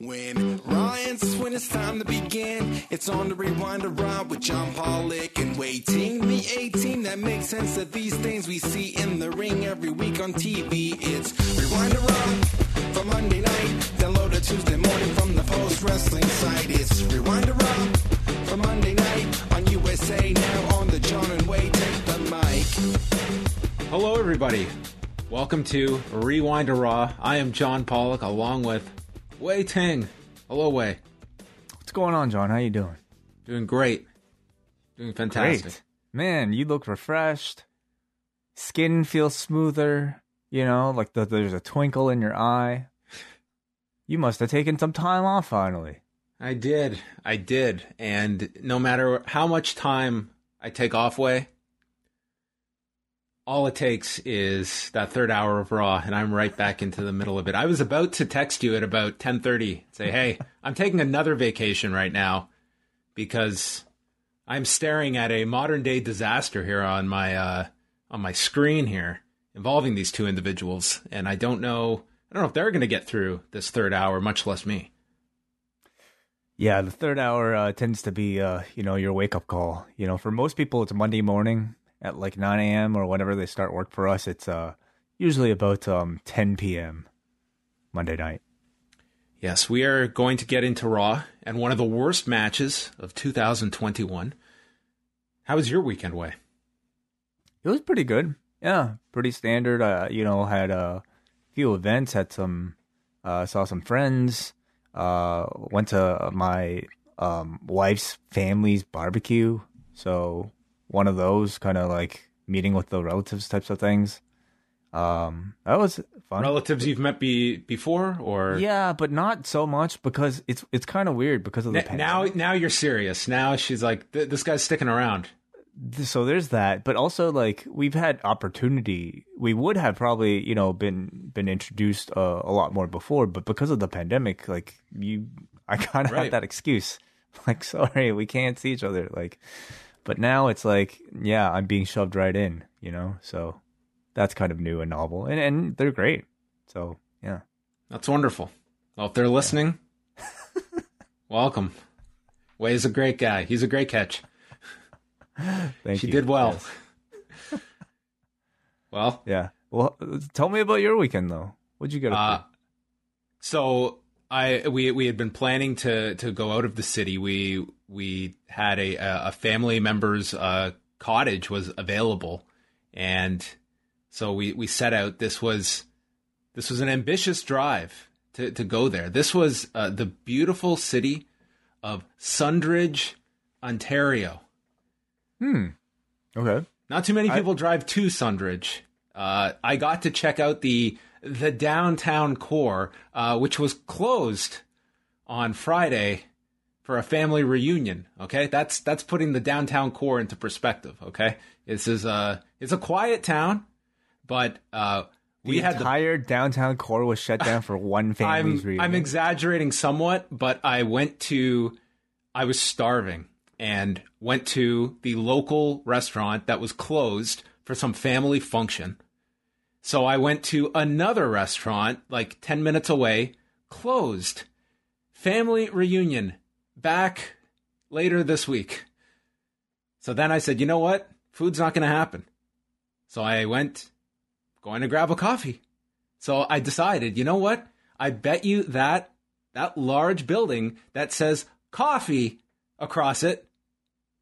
When Ryan's when it's time to begin, it's on the Rewind-A-Raw with John Pollock and Wai Ting. The 18 that makes sense of these things we see in the ring every week on TV. It's Rewind-A-Raw for Monday night, download it Tuesday morning from the post wrestling site. It's Rewind-A-Raw for Monday night on USA now on the John and Wade take the mic. Hello, everybody. Welcome to Rewind to Raw. I am John Pollock, along with Wai Ting. Hello, Wai. What's going on, John? How you doing? Doing great. Doing fantastic. Great. Man, you look refreshed. Skin feels smoother. You know, like the, there's a twinkle in your eye. You must have taken some time off finally. I did. I did. And no matter how much time I take off, Wai, all it takes is that third hour of Raw, and I'm right back into the middle of it. I was about to text you at about 10:30, say, "Hey, I'm taking another vacation right now because I'm staring at a modern day disaster here on my uh, on my screen here involving these two individuals, and I don't know, I don't know if they're going to get through this third hour, much less me." Yeah, the third hour uh, tends to be, uh, you know, your wake up call. You know, for most people, it's Monday morning at like 9 a.m. or whenever they start work. For us, it's uh, usually about um, 10 p.m. Monday night. Yes, we are going to get into Raw and one of the worst matches of 2021. How was your weekend, Wai? It was pretty good. Yeah, pretty standard. Uh, you know, had a few events, had some, uh, saw some friends, uh, went to my um, wife's family's barbecue. So one of those kind of like meeting with the relatives types of things. Um, that was fun. Relatives you've met be before, or yeah, but not so much because it's it's kind of weird because of the N- now pandemic. now you're serious. Now she's like, "Th- this guy's sticking around. so there's that but also like we've had opportunity we would have probably you know been been introduced uh, a lot more before but because of the pandemic like you i kind of Right. have that excuse like sorry we can't see each other like but now it's like yeah i'm being shoved right in you know so that's kind of new and novel and and they're great so yeah That's wonderful. Well, if they're listening, welcome. Wai's a great guy. He's a great catch. thank she you did well. Yes. Well, yeah well tell me about your weekend though what'd you get up Uh, to? so I we we had been planning to to go out of the city. We we had a a family member's uh, cottage was available, and so we we set out. This was this was an ambitious drive to to go there. This was uh, the beautiful city of Sundridge, Ontario. Hmm. Okay Not too many people drive to Sundridge. Uh, I got to check out the the downtown core, uh, which was closed on Friday for a family reunion. Okay, that's that's putting the downtown core into perspective. Okay, this is a it's a quiet town, but uh, we the had the downtown core was shut down for one family's I'm, reunion. I'm exaggerating somewhat, but I went to, I was starving and went to the local restaurant that was closed for some family function. So I went to another restaurant like 10 minutes away, closed. Family reunion back later this week. So then I said, you know what? Food's not going to happen. So I went going to grab a coffee. So I decided, you know what? I bet you that that large building that says coffee across it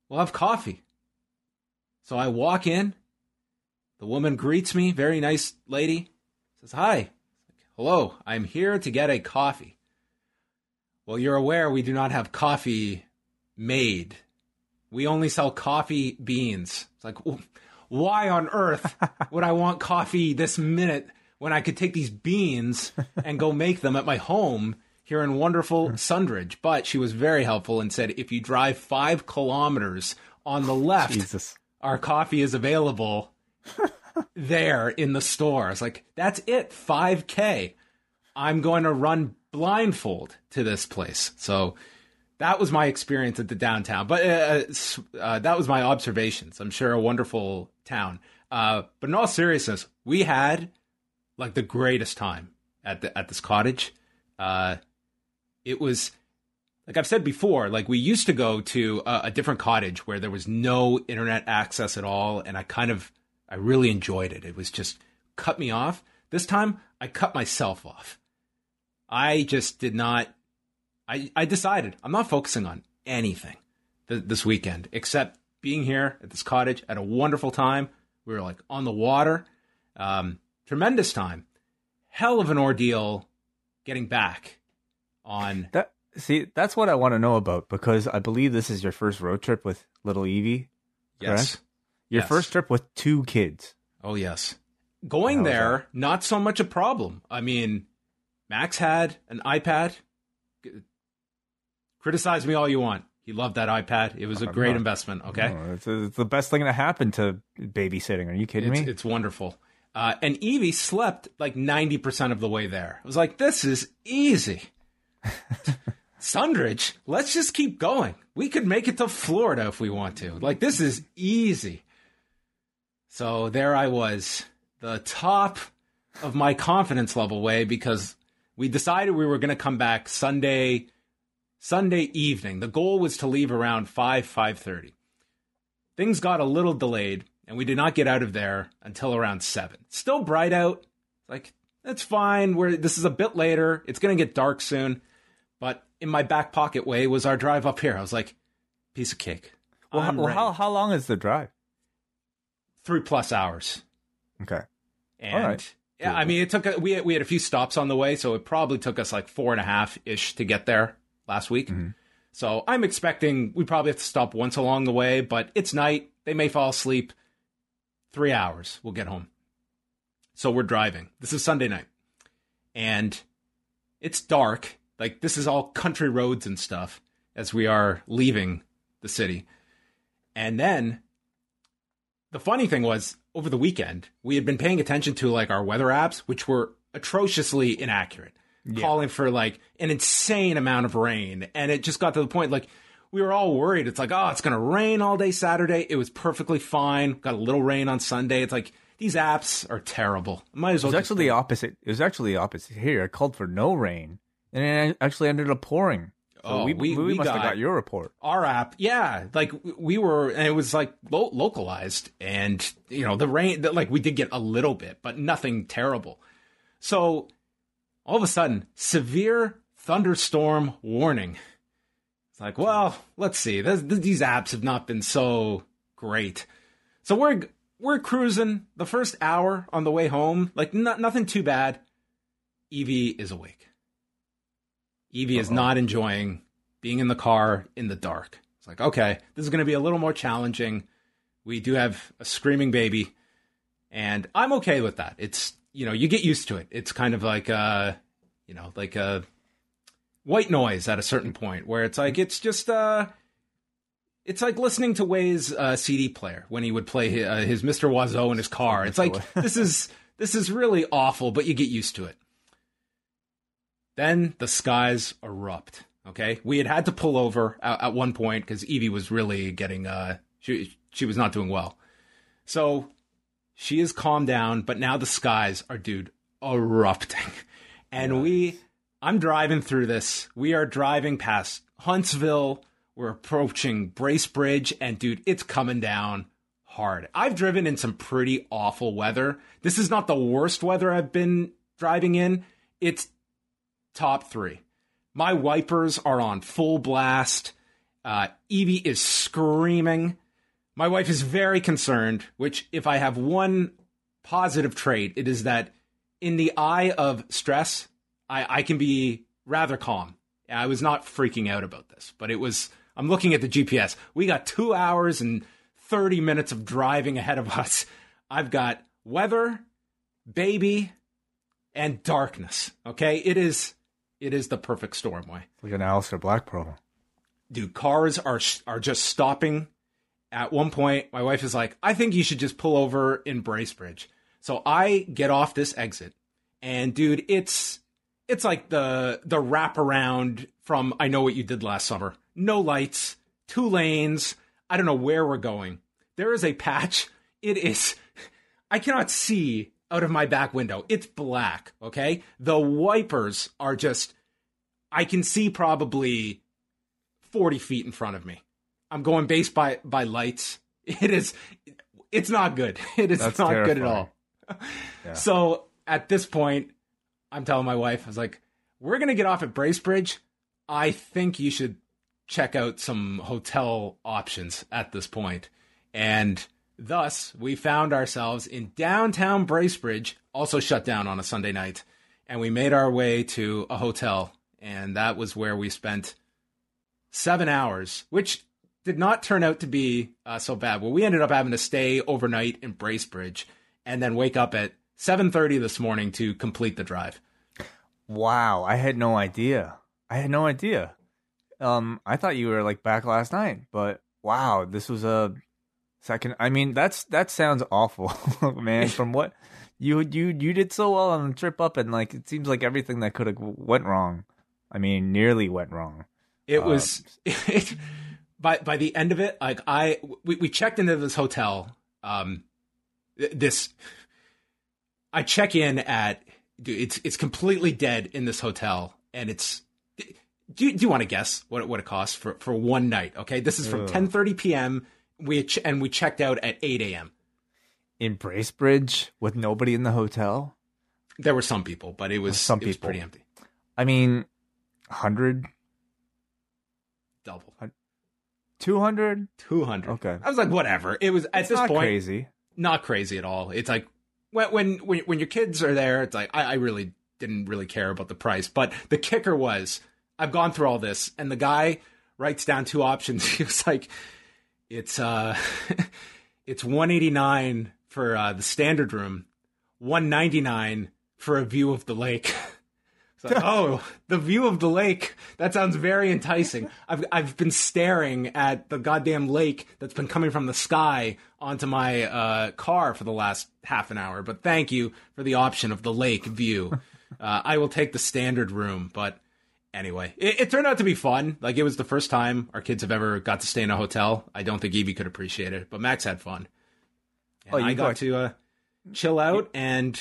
will have coffee. So I walk in. The woman greets me, very nice lady. Says, "Hi." Hello, I'm here to get a coffee. Well, you're aware we do not have coffee made. We only sell coffee beans. It's like, why on earth would I want coffee this minute when I could take these beans and go make them at my home here in wonderful hmm. Sundridge? But she was very helpful and said, if you drive five kilometers on the left, Jesus. our coffee is available there in the store. Like, that's it, 5K. I'm going to run blindfold to this place. So that was my experience at the downtown. But uh, uh, that was my observations. I'm sure a wonderful town. Uh, but in all seriousness, we had like the greatest time at the, at this cottage. Uh, it was like I've said before, like we used to go to a, a, different cottage where there was no internet access at all, and I kind of, I really enjoyed it. It was just cut me off. This time, I cut myself off. I just did not. I I decided I'm not focusing on anything th- this weekend except being here at this cottage at a wonderful time. We were like on the water, um, tremendous time. Hell of an ordeal getting back on that See, that's what I want to know about because I believe this is your first road trip with little Evie. Yes. Correct? Your yes. first trip with two kids. Oh, yes. Going there, not so much a problem. I mean, Max had an iPad. Criticize me all you want. He loved that iPad. It was a great not, investment. Okay. No, it's, it's, the best thing that happened to babysitting. Are you kidding it's, me? It's wonderful. Uh, and Evie slept like 90% of the way there. I was like, this is easy. Sundridge, let's just keep going. We could make it to Florida if we want to. Like, this is easy. So there I was, the top of my confidence level Wai because we decided we were going to come back Sunday Sunday evening. The goal was to leave around 5 5:30. Things got a little delayed and we did not get out of there until around 7. Still bright out. Like that's fine. We're this is a bit later. It's going to get dark soon. But in my back pocket Wai was our drive up here. I was like, piece of cake. Well, how, well how, how long is the drive? Three plus hours. Okay. And All right. yeah, I mean, it took a, we had, we had a few stops on the way, so it probably took us like four and a half ish to get there last week. Mm-hmm. So I'm expecting we probably have to stop once along the way, but it's night. They may fall asleep. Three hours, we'll get home. So we're driving. This is Sunday night, and it's dark like this is all country roads and stuff as we are leaving the city. And then the funny thing was over the weekend, we had been paying attention to like our weather apps, which were atrociously inaccurate, yeah. calling for like an insane amount of rain. And it just got to the point like we were all worried. It's like, oh, it's going to rain all day Saturday. It was perfectly fine. Got a little rain on Sunday. It's like, these apps are terrible. Might as well. It was actually the opposite. It was actually the opposite here. It called for no rain and it actually ended up pouring. So oh, we, we, we, must got, have got your report. Our app, yeah, like we were, and it was like lo- localized, and you know the rain, like we did get a little bit, but nothing terrible. So all of a sudden, severe thunderstorm warning. It's like, well, let's see. This, these apps have not been so great. So we're we're cruising the first hour on the way home, like nothing too bad. Evie is awake. Evie is not enjoying being in the car in the dark. It's like, okay, this is going to be a little more challenging. We do have a screaming baby, and I'm okay with that. It's, you know, you get used to it. It's kind of like, uh, you know, like a white noise at a certain point where it's like, it's just, uh, it's like listening to Wai's uh, CD player when he would play his, uh, his Mr. Oizo in his car. It's like, this is, this is really awful, but you get used to it. Then the skies erupt. Okay, we had had to pull over at, at one point because Evie was really getting uh she she was not doing well. So she is calmed down, but now the skies are dude erupting, and we I'm driving through this. We are driving past Huntsville. We're approaching Bracebridge, and dude, it's coming down hard. I've driven in some pretty awful weather. This is not the worst weather I've been driving in. It's top three. My wipers are on full blast. Uh, Evie is screaming. My wife is very concerned, which, if I have one positive trait, it is that in the eye of stress, I, I can be rather calm. I was not freaking out about this, but it was. I'm looking at the GPS. We got two hours and 30 minutes of driving ahead of us. I've got weather, baby, and darkness. Okay, it is it is the perfect storm Wai. Like an Aleister Black problem. Dude, cars are are just stopping. At one point, my wife is like, "I think you should just pull over in Bracebridge." So I get off this exit, and dude, it's it's like the the wraparound from I know what you did last summer. No lights, two lanes. I don't know where we're going. There is a patch. It is I cannot see out of my back window. It's black, okay? The wipers are just I can see probably 40 feet in front of me. I'm going base by by lights. It is it's not good. It is That's not good at all. Yeah. So at this point, I'm telling my wife, I was like, we're gonna get off at Bracebridge. I think you should check out some hotel options at this point. And thus we found ourselves in downtown Bracebridge, also shut down on a Sunday night. And we made our way to a hotel. And that was where we spent seven hours, which did not turn out to be uh, so bad. Well, we ended up having to stay overnight in Bracebridge and then wake up at 7:30 this morning to complete the drive. Wow, I had no idea. I had no idea. Um, I thought you were like back last night, but wow, this was a second. I mean, that's that sounds awful, man. From what you you you did so well on the trip up, and like it seems like everything that could have went wrong. I mean, nearly went wrong. It Um, was it, by by the end of it, like I we, we checked into this hotel. Um, this I check in at dude, it's it's completely dead in this hotel, and it's. Do you, do you want to guess what it, what it costs for, for one night? Okay, this is from Ugh. 10:30 p.m. We ch- and we checked out at 8 a.m. In Bracebridge with nobody in the hotel. There were some people, but it was Some it was people. pretty empty. I mean, 100, Double 200? 200. Okay. I was like, whatever. It was at It's this not point crazy. not crazy at all. It's like when when when, when your kids are there, it's like I, I really didn't really care about the price. But the kicker was I've gone through all this, and the guy writes down two options. He was like, it's uh, it's one eighty nine for uh, the standard room, one ninety nine for a view of the lake. Like, oh, the view of the lake. That sounds very enticing. I've I've been staring at the goddamn lake that's been coming from the sky onto my uh, car for the last half an hour. But thank you for the option of the lake view. Uh, I will take the standard room. But anyway, it, it turned out to be fun. Like it was the first time our kids have ever got to stay in a hotel. I don't think Evie could appreciate it, but Max had fun. And Oh, you I got got- to uh, chill out and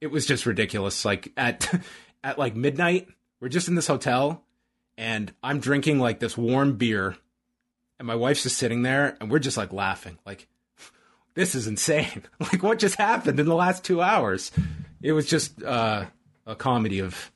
it was just ridiculous. Like at at like midnight, we're just in this hotel, and I'm drinking like this warm beer, and my wife's just sitting there, and we're just like laughing, like this is insane. like what just happened in the last two hours? It was just uh, a comedy of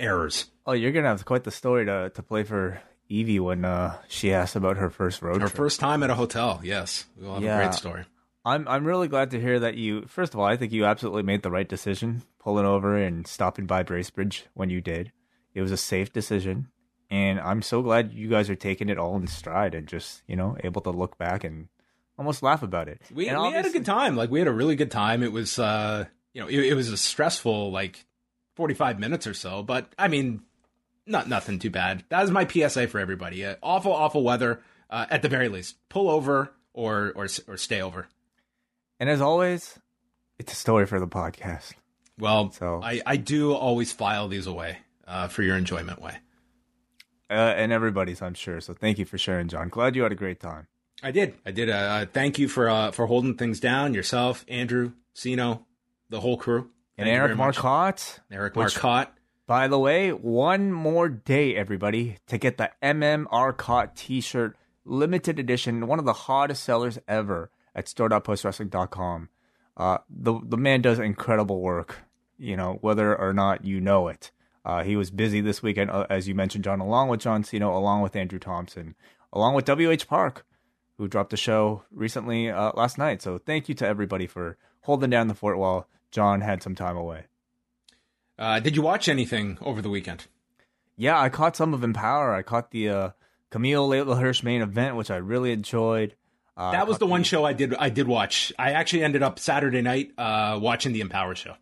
errors. Oh, you're gonna have quite the story to to play for Evie when uh, she asks about her first road Our trip. first time at a hotel. Yes, we'll have a great story. I'm I'm really glad to hear that you. First of all, I think you absolutely made the right decision pulling over and stopping by Bracebridge when you did. It was a safe decision, and I'm so glad you guys are taking it all in stride and just you know able to look back and almost laugh about it. We, we had a good time. Like we had a really good time. It was uh you know, it, it was a stressful like 45 minutes or so, but I mean not nothing too bad. That is my PSA for everybody. Uh, awful awful weather uh, at the very least. Pull over or or or stay over. And as always, it's a story for the podcast. Well, So- I I do always file these away uh, for your enjoyment Wai. Uh, and everybody's, I'm sure. So thank you for sharing, John. Glad you had a great time. I did. I did. Uh, uh, thank you for uh, for holding things down. Yourself, Andrew, Sino, the whole crew. And Thank Eric. Marcotte, Eric which- Marcotte. By the way, one more day, everybody, to get the MMR Caught t-shirt, limited edition, one of the hottest sellers ever at store.postwrestling.com. Uh, the the man does incredible work, you know, whether or not you know it. Uh, he was busy this weekend, uh, as you mentioned, John, along with John Cena, along with Andrew Thompson, along with WH Park, who dropped a show recently uh, last night. So thank you to everybody for holding down the fort while John had some time away. Uh, did you watch anything over the weekend? Yeah, I caught some of EmPowerrr. I caught the uh, Kamille Leyla Hirsch main event, which I really enjoyed. Uh, that was the one show I did. I did watch. I actually ended up Saturday night uh, watching the EmPowerrr show.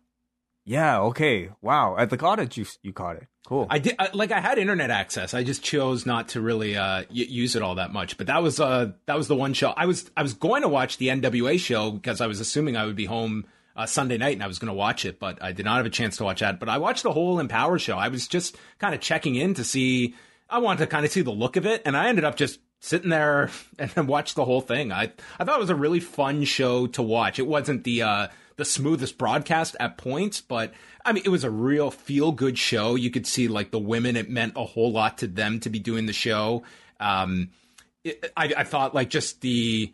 Yeah. Okay. Wow. At the cottage, you you caught it. Cool. I did. I, like I had internet access. I just chose not to really uh, y- use it all that much. But that was uh that was the one show I was I was going to watch the NWA show because I was assuming I would be home uh, Sunday night and I was going to watch it, but I did not have a chance to watch that. But I watched the whole EmPowerrr show. I was just kind of checking in to see. I wanted to kind of see the look of it, and I ended up just sitting there and then watched the whole thing. I I thought it was a really fun show to watch. It wasn't the uh, the smoothest broadcast at points, but I mean, it was a real feel good show. You could see like the women; it meant a whole lot to them to be doing the show. Um, it, I, I thought like just the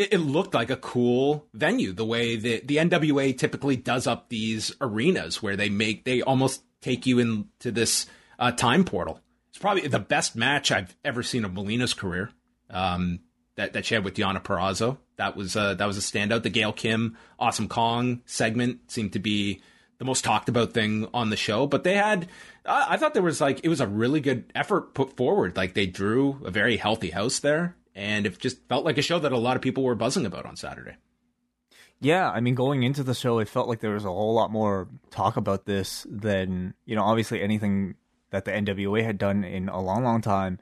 it, it, looked like a cool venue the way the the NWA typically does up these arenas where they make they almost take you into this uh, time portal. It's probably the best match I've ever seen of Melina's career. Um, that, that she had with Deonna Purrazzo. That was uh, that was a standout. The Gail Kim Awesome Kong segment seemed to be the most talked about thing on the show. But they had, I thought there was like it was a really good effort put forward. Like they drew a very healthy house there, and it just felt like a show that a lot of people were buzzing about on Saturday. Yeah, I mean, going into the show, it felt like there was a whole lot more talk about this than you know, obviously anything that the NWA had done in a long, long time,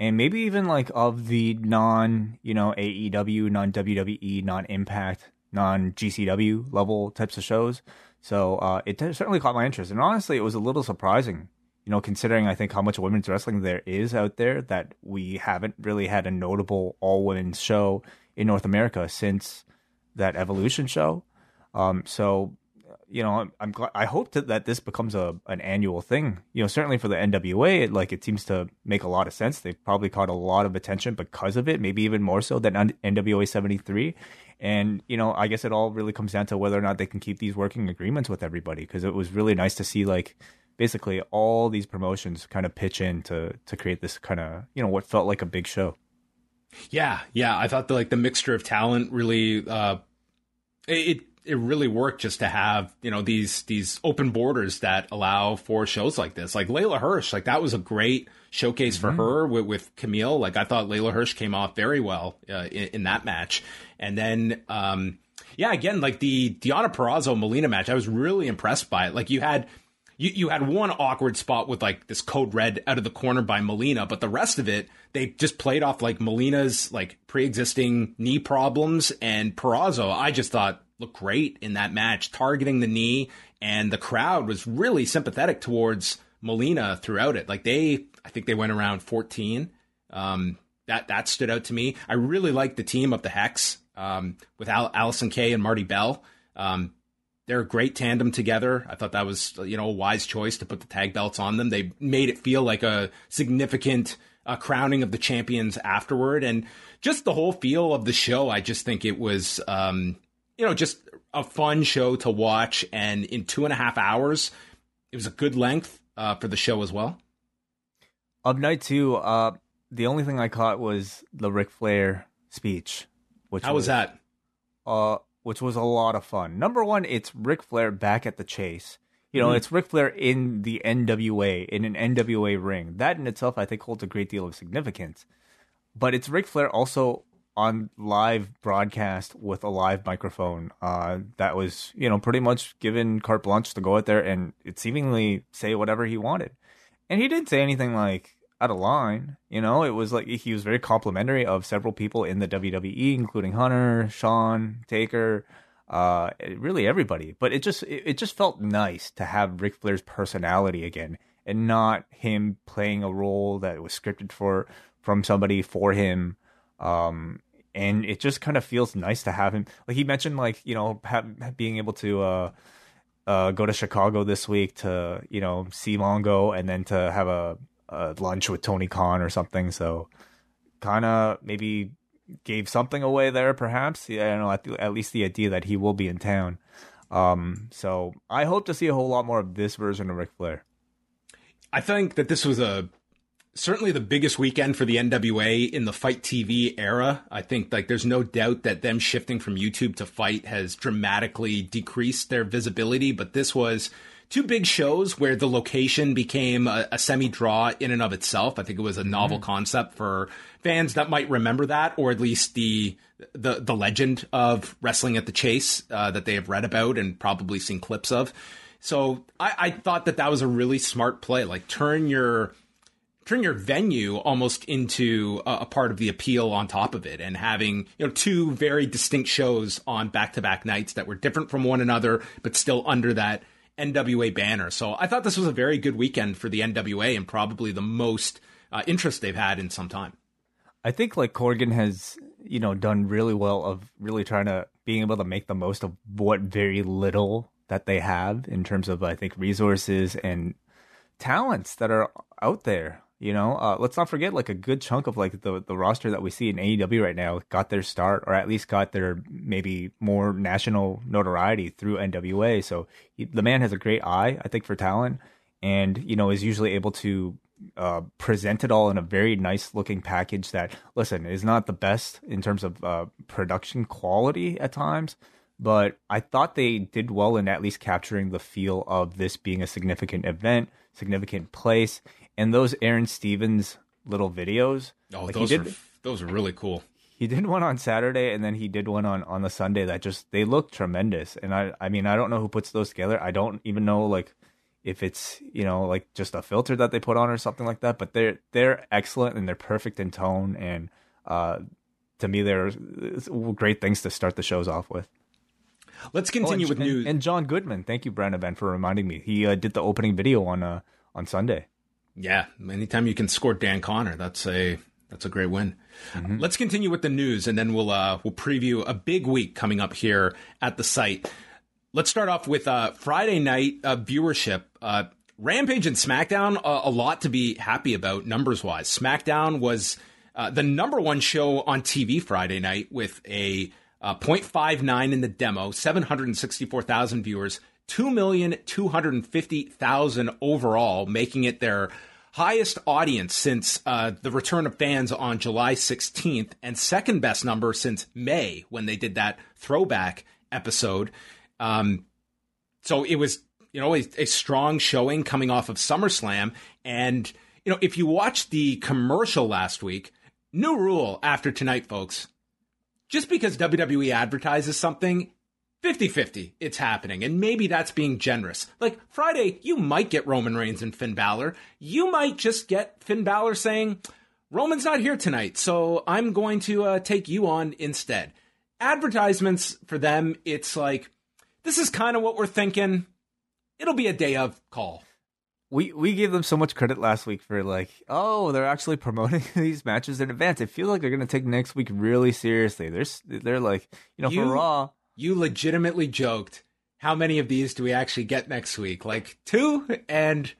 and maybe even like of the non, you know, AEW, non WWE, non Impact, non GCW level types of shows. So uh, it certainly caught my interest, and honestly, it was a little surprising, you know, considering I think how much women's wrestling there is out there that we haven't really had a notable all women's show in North America since that Evolution show. Um, so, you know, I'm, I'm glad, I hope that, that this becomes a an annual thing. You know, certainly for the NWA, it, like it seems to make a lot of sense. They've probably caught a lot of attention because of it, maybe even more so than NWA 73. And, you know, I guess it all really comes down to whether or not they can keep these working agreements with everybody because it was really nice to see like basically all these promotions kind of pitch in to to create this kind of, you know, what felt like a big show. Yeah, yeah, I thought the like the mixture of talent really uh it it really worked just to have you know these these open borders that allow for shows like this. Like Leyla Hirsch, like that was a great showcase mm-hmm. for her with, with, Kamille. Like I thought Leyla Hirsch came off very well uh, in, in, that match, and then um, yeah, again like the Deonna Purrazzo Melina match, I was really impressed by it. Like you had. You, you had one awkward spot with like this code red out of the corner by Melina, but the rest of it, they just played off like Melina's like pre-existing knee problems and Purrazzo. I just thought looked great in that match, targeting the knee, and the crowd was really sympathetic towards Melina throughout it. Like they, I think they went around 14. Um, that that stood out to me. I really liked the team of the Hex um, with Al- Allysin Kay and Marti Belle. Um, they're a great tandem together. I thought that was you know a wise choice to put the tag belts on them. They made it feel like a significant uh, crowning of the champions afterward, and just the whole feel of the show. I just think it was um, you know, just a fun show to watch. And in two and a half hours, it was a good length uh, for the show as well. Of night two, uh, the only thing I caught was the Ric Flair speech. Which How was, was that? Uh, which was a lot of fun. Number one, it's Ric Flair back at the chase. You know, mm-hmm. it's Ric Flair in the NWA, in an NWA ring. That in itself, I think, holds a great deal of significance. But it's Ric Flair also on live broadcast with a live microphone uh, that was you know pretty much given carte blanche to go out there and it seemingly say whatever he wanted and he didn't say anything like out of line you know it was like he was very complimentary of several people in the wwe including hunter shawn taker uh, really everybody but it just it, it just felt nice to have Ric Flair's personality again and not him playing a role that was scripted for from somebody for him um, and it just kind of feels nice to have him. Like he mentioned, like you know, have, being able to uh, uh, go to Chicago this week to you know see Mongo, and then to have a, a lunch with Tony Khan or something. So kind of maybe gave something away there, perhaps. Yeah, I don't know. At, the, at least the idea that he will be in town. Um, so I hope to see a whole lot more of this version of Ric Flair. I think that this was a certainly the biggest weekend for the NWA in the FITE TV era. I think like there's no doubt that them shifting from YouTube to FITE has dramatically decreased their visibility, but this was two big shows where the location became a, a semi draw in and of itself. I think it was a novel mm-hmm. concept for fans that might remember that, or at least the the the legend of wrestling at the Chase uh, that they have read about and probably seen clips of. So I, I thought that that was a really smart play. Like turn your turn your venue almost into a, a, part of the appeal on top of it and having you know two very distinct shows on back-to-back nights that were different from one another but still under that NWA banner. So I thought this was a very good weekend for the NWA and probably the most uh, interest they've had in some time. I think like Corgan has, you know, done really well of really trying to being able to make the most of what very little that they have in terms of I think resources and talents that are out there. You know, uh, let's not forget like a good chunk of like the the roster that we see in AEW right now got their start, or at least got their maybe more national notoriety through NWA. So he, the man has a great eye, I think, for talent, and you know is usually able to uh, present it all in a very nice looking package that listen is not the best in terms of uh, production quality at times but i thought they did well in at least capturing the feel of this being a significant event significant place and those Aron Stevens little videos. Oh, like those did, are those are really cool. He did one on Saturday, and then he did one on on the Sunday that just they look tremendous. And I I mean I don't know who puts those together. I don't even know like if it's you know like just a filter that they put on or something like that. But they're they're excellent and they're perfect in tone and uh, to me they're great things to start the shows off with. Let's continue oh, with and, news. And John Goodman, thank you, Brandon Ben, for reminding me. He uh, did the opening video on uh, on Sunday. Yeah, anytime you can score Dan Conner, that's a that's a great win. Mm-hmm. Let's continue with the news, and then we'll uh, we'll preview a big week coming up here at the site. Let's start off with uh, Friday night uh, viewership. Uh, Rampage and SmackDown, a lot to be happy about numbers wise. SmackDown was uh, the number one show on TV Friday night with a uh, 0.59 in the demo, 764,000 viewers, 2,250,000 overall, making it their highest audience since uh, the return of fans on July 16th, and second best number since May when they did that throwback episode. Um, so it was, you know, a, a strong showing coming off of SummerSlam. And, you know, if you watched the commercial last week, new rule after tonight, folks. Just because WWE advertises something 50 50, it's happening. And maybe that's being generous. Like Friday, you might get Roman Reigns and Finn Balor. You might just get Finn Balor saying, Roman's not here tonight, so I'm going to uh, take you on instead. Advertisements for them, it's like, this is kind of what we're thinking. It'll be a day of call. We we gave them so much credit last week for like, oh, they're actually promoting these matches in advance. I feel like they're gonna take next week really seriously. They're they're like, you know, you, for Raw, you legitimately joked, how many of these do we actually get next week? Like two? And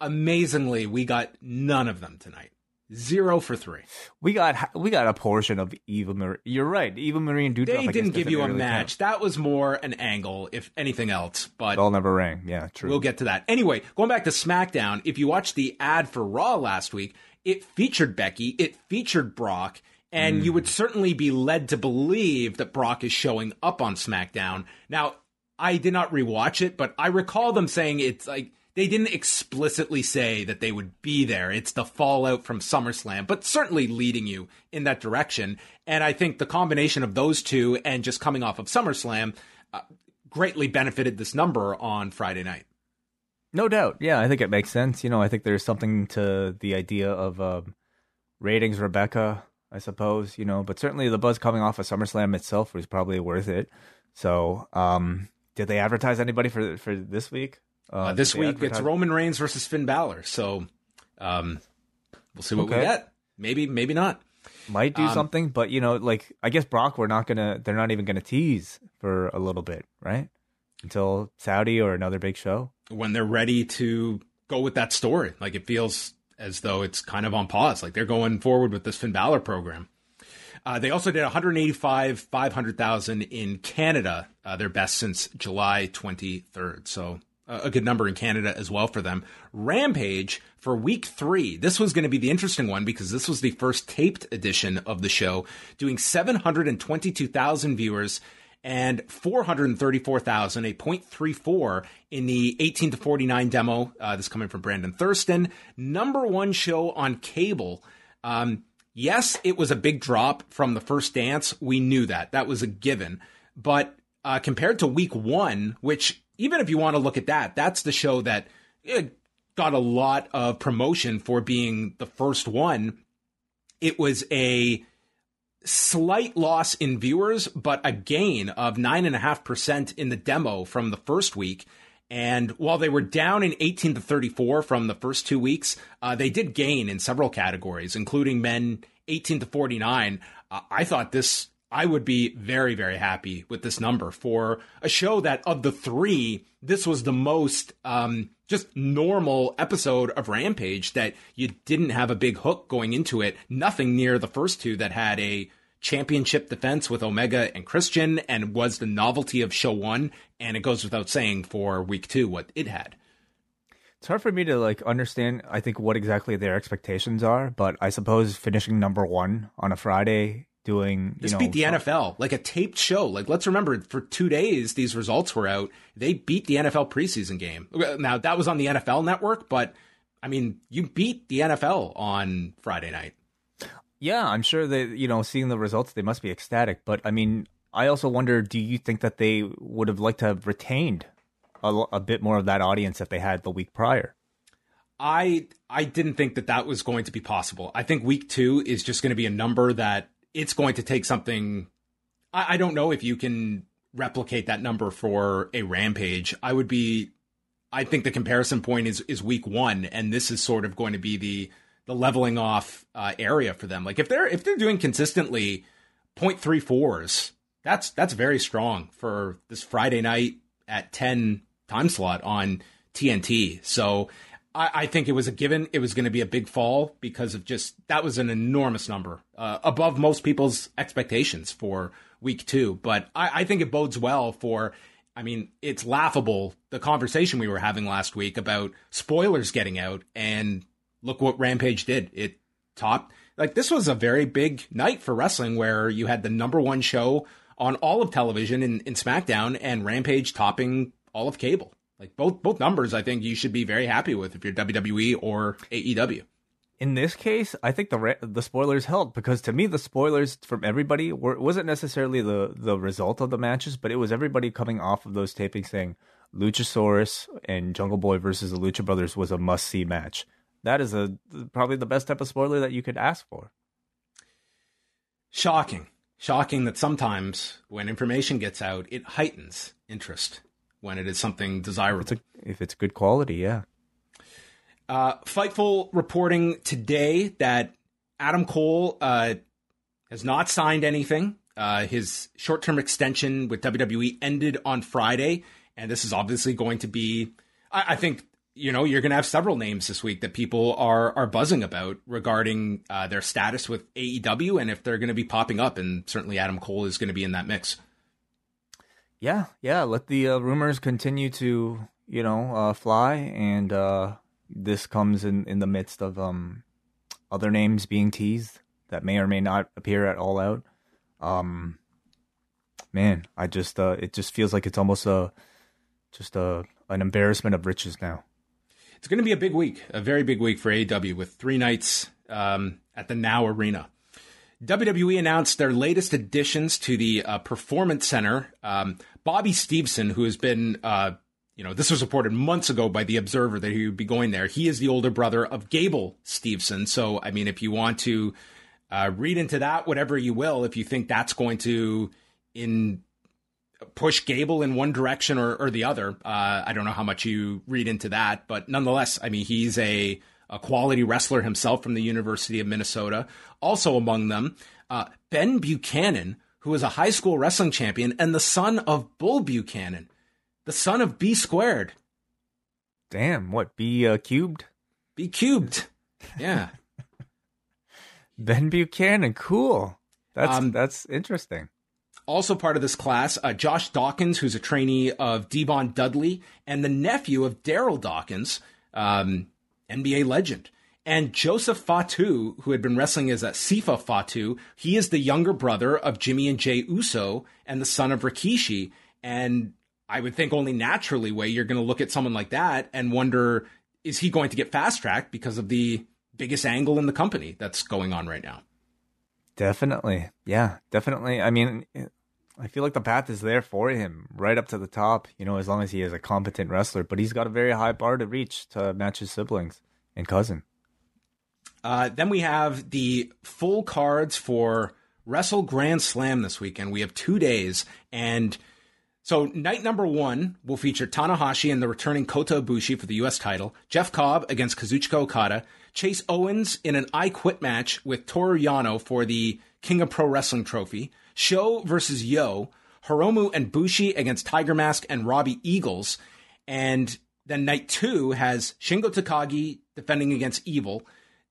amazingly, we got none of them tonight. Zero for three. We got we got a portion of Eva Marie. You're right. Eva Marie and. They didn't give you a match. Count. That was more an angle, if anything else. But they'll never rang. Yeah, true. We'll get to that. Anyway, going back to SmackDown. If you watched the ad for Raw last week, it featured Becky. It featured Brock. And mm. you would certainly be led to believe that Brock is showing up on SmackDown. Now, I did not rewatch it, but I recall them saying it's like they didn't explicitly say that they would be there. It's the fallout from SummerSlam, but certainly leading you in that direction. And I think the combination of those two and just coming off of SummerSlam uh, greatly benefited this number on Friday night. No doubt. Yeah, I think it makes sense. You know, I think there's something to the idea of um, ratings Rebecca I suppose, you know, but certainly the buzz coming off of SummerSlam itself was probably worth it. So, um, did they advertise anybody for for this week? Uh, uh, this week it's Roman Reigns versus Finn Balor. So, um, we'll see what okay. we get. Maybe, maybe not. Might do um, something, but you know, like I guess Brock, we're not gonna. They're not even gonna tease for a little bit, right? Until Saudi or another big show when they're ready to go with that story. Like it feels as though it's kind of on pause. Like they're going forward with this Finn Balor program. Uh, they also did 185, 500,000 in Canada, uh, their best since July 23rd. So a good number in Canada as well for them. Rampage for week three. This was going to be the interesting one because this was the first taped edition of the show, doing 722,000 viewers and 434,000, a 0.34 in the 18 to 49 demo. Uh, this coming from Brandon Thurston. Number one show on cable. Um, yes, it was a big drop from the first dance. We knew that. That was a given. But uh, compared to week one, which even if you want to look at that, that's the show that got a lot of promotion for being the first one. It was a slight loss in viewers, but a gain of 9.5% in the demo from the first week. And while they were down in 18 to 34 from the first two weeks, uh, they did gain in several categories, including men 18 to 49. Uh, I thought this I would be very, very happy with this number for a show that of the three, this was the most um, just normal episode of Rampage that you didn't have a big hook going into it. Nothing near the first two that had a championship defense with Omega and Christian and was the novelty of show one. And it goes without saying for week two what it had. It's hard for me to like understand. I think what exactly their expectations are, but I suppose finishing number one on a Friday doing. this know, beat the NFL like a taped show. Like let's remember, for two days these results were out. They beat the NFL preseason game. Now that was on the NFL Network, but I mean, you beat the NFL on Friday night. Yeah, I'm sure that you know, seeing the results, they must be ecstatic. But I mean, I also wonder: Do you think that they would have liked to have retained a, a bit more of that audience that they had the week prior? I I didn't think that that was going to be possible. I think week two is just going to be a number that it's going to take something. I, I don't know if you can replicate that number for a rampage. I would be. I think the comparison point is is week one, and this is sort of going to be the the leveling off uh, area for them. Like if they're if they're doing consistently 0.34s, that's that's very strong for this Friday night at 10 time slot on TNT. So I, I think it was a given. It was going to be a big fall because of just that was an enormous number uh, above most people's expectations for week two. But I, I think it bodes well for. I mean, it's laughable the conversation we were having last week about spoilers getting out, and look what Rampage did. It topped like this was a very big night for wrestling where you had the number one show on all of television in, in SmackDown and Rampage topping all of cable. Like both both numbers, I think you should be very happy with if you're WWE or AEW. In this case, I think the the spoilers helped because to me the spoilers from everybody were wasn't necessarily the the result of the matches, but it was everybody coming off of those tapings saying Luchasaurus and Jungle Boy versus the Lucha Brothers was a must see match. That is a probably the best type of spoiler that you could ask for. Shocking, shocking that sometimes when information gets out, it heightens interest when it is something desirable. If it's, a, if it's good quality, yeah. Uh, Fightful reporting today that Adam Cole uh, has not signed anything. Uh, his short term extension with WWE ended on Friday, and this is obviously going to be, I, I think, you know, you're going to have several names this week that people are are buzzing about regarding uh, their status with AEW and if they're going to be popping up, and certainly Adam Cole is going to be in that mix yeah, yeah. Let the uh, rumors continue to you know uh, fly, and uh, this comes in in the midst of um, other names being teased that may or may not appear at All Out. Um, man, I just uh, it just feels like it's almost a just a an embarrassment of riches now. It's going to be a big week, a very big week for AEW with three nights um, at the Now Arena. WWE announced their latest additions to the uh, Performance Center. Um, Bobby Stevenson, who has been, uh, you know, this was reported months ago by The Observer that he would be going there. He is the older brother of Gable Stevenson. So, I mean, if you want to uh, read into that, whatever you will, if you think that's going to in push Gable in one direction or, or the other, uh, I don't know how much you read into that, but nonetheless, I mean, he's a a quality wrestler himself from the University of Minnesota. Also among them, uh, Ben Buchanan, who is a high school wrestling champion and the son of Bull Buchanan, the son of B squared. Damn, what, B uh, cubed? B cubed. Yeah. ben Buchanan, cool. That's um, that's interesting. Also part of this class, uh, Josh Dawkins, who's a trainee of D-Von Dudley and the nephew of Darryl Dawkins, um, NBA legend. And Joseph Fatu, who had been wrestling as a Sifa Fatu, he is the younger brother of Jimmy and Jey Uso and the son of Rikishi. And I would think only naturally Wai you're going to look at someone like that and wonder, is he going to get fast tracked because of the biggest angle in the company that's going on right now? Definitely. Yeah, definitely. I mean, I feel like the path is there for him right up to the top, you know, as long as he is a competent wrestler. But he's got a very high bar to reach to match his siblings and cousin. Uh, then we have the full cards for Wrestle Grand Slam this weekend. We have two days. And so night number one will feature Tanahashi and the returning Kota Ibushi for the U.S. title, Jeff Cobb against Kazuchika Okada, Chase Owens in an I Quit match with Toru Yano for the King of Pro Wrestling trophy, Sho versus Yo, Hiromu and Bushi against Tiger Mask and Robbie Eagles. And then night two has Shingo Takagi defending against Evil,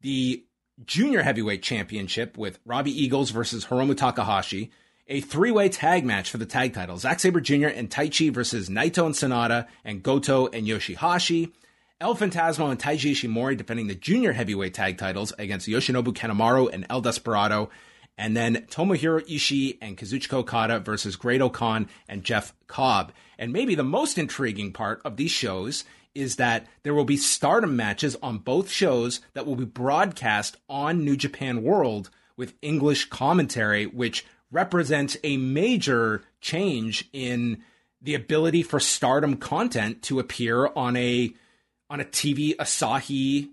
the Junior Heavyweight Championship with Robbie Eagles versus Hiromu Takahashi, a three way tag match for the tag titles Zack Sabre Jr. and Taichi versus Naito and Sanada and Goto and Yoshihashi. El Phantasmo and Taiji Ishimori defending the junior heavyweight tag titles against Yoshinobu Kanemaru and El Desperado. And then Tomohiro Ishii and Kazuchika Okada versus Great-O-Khan and Jeff Cobb. And maybe the most intriguing part of these shows is that there will be stardom matches on both shows that will be broadcast on New Japan World with English commentary, which represents a major change in the ability for stardom content to appear on a on a TV Asahi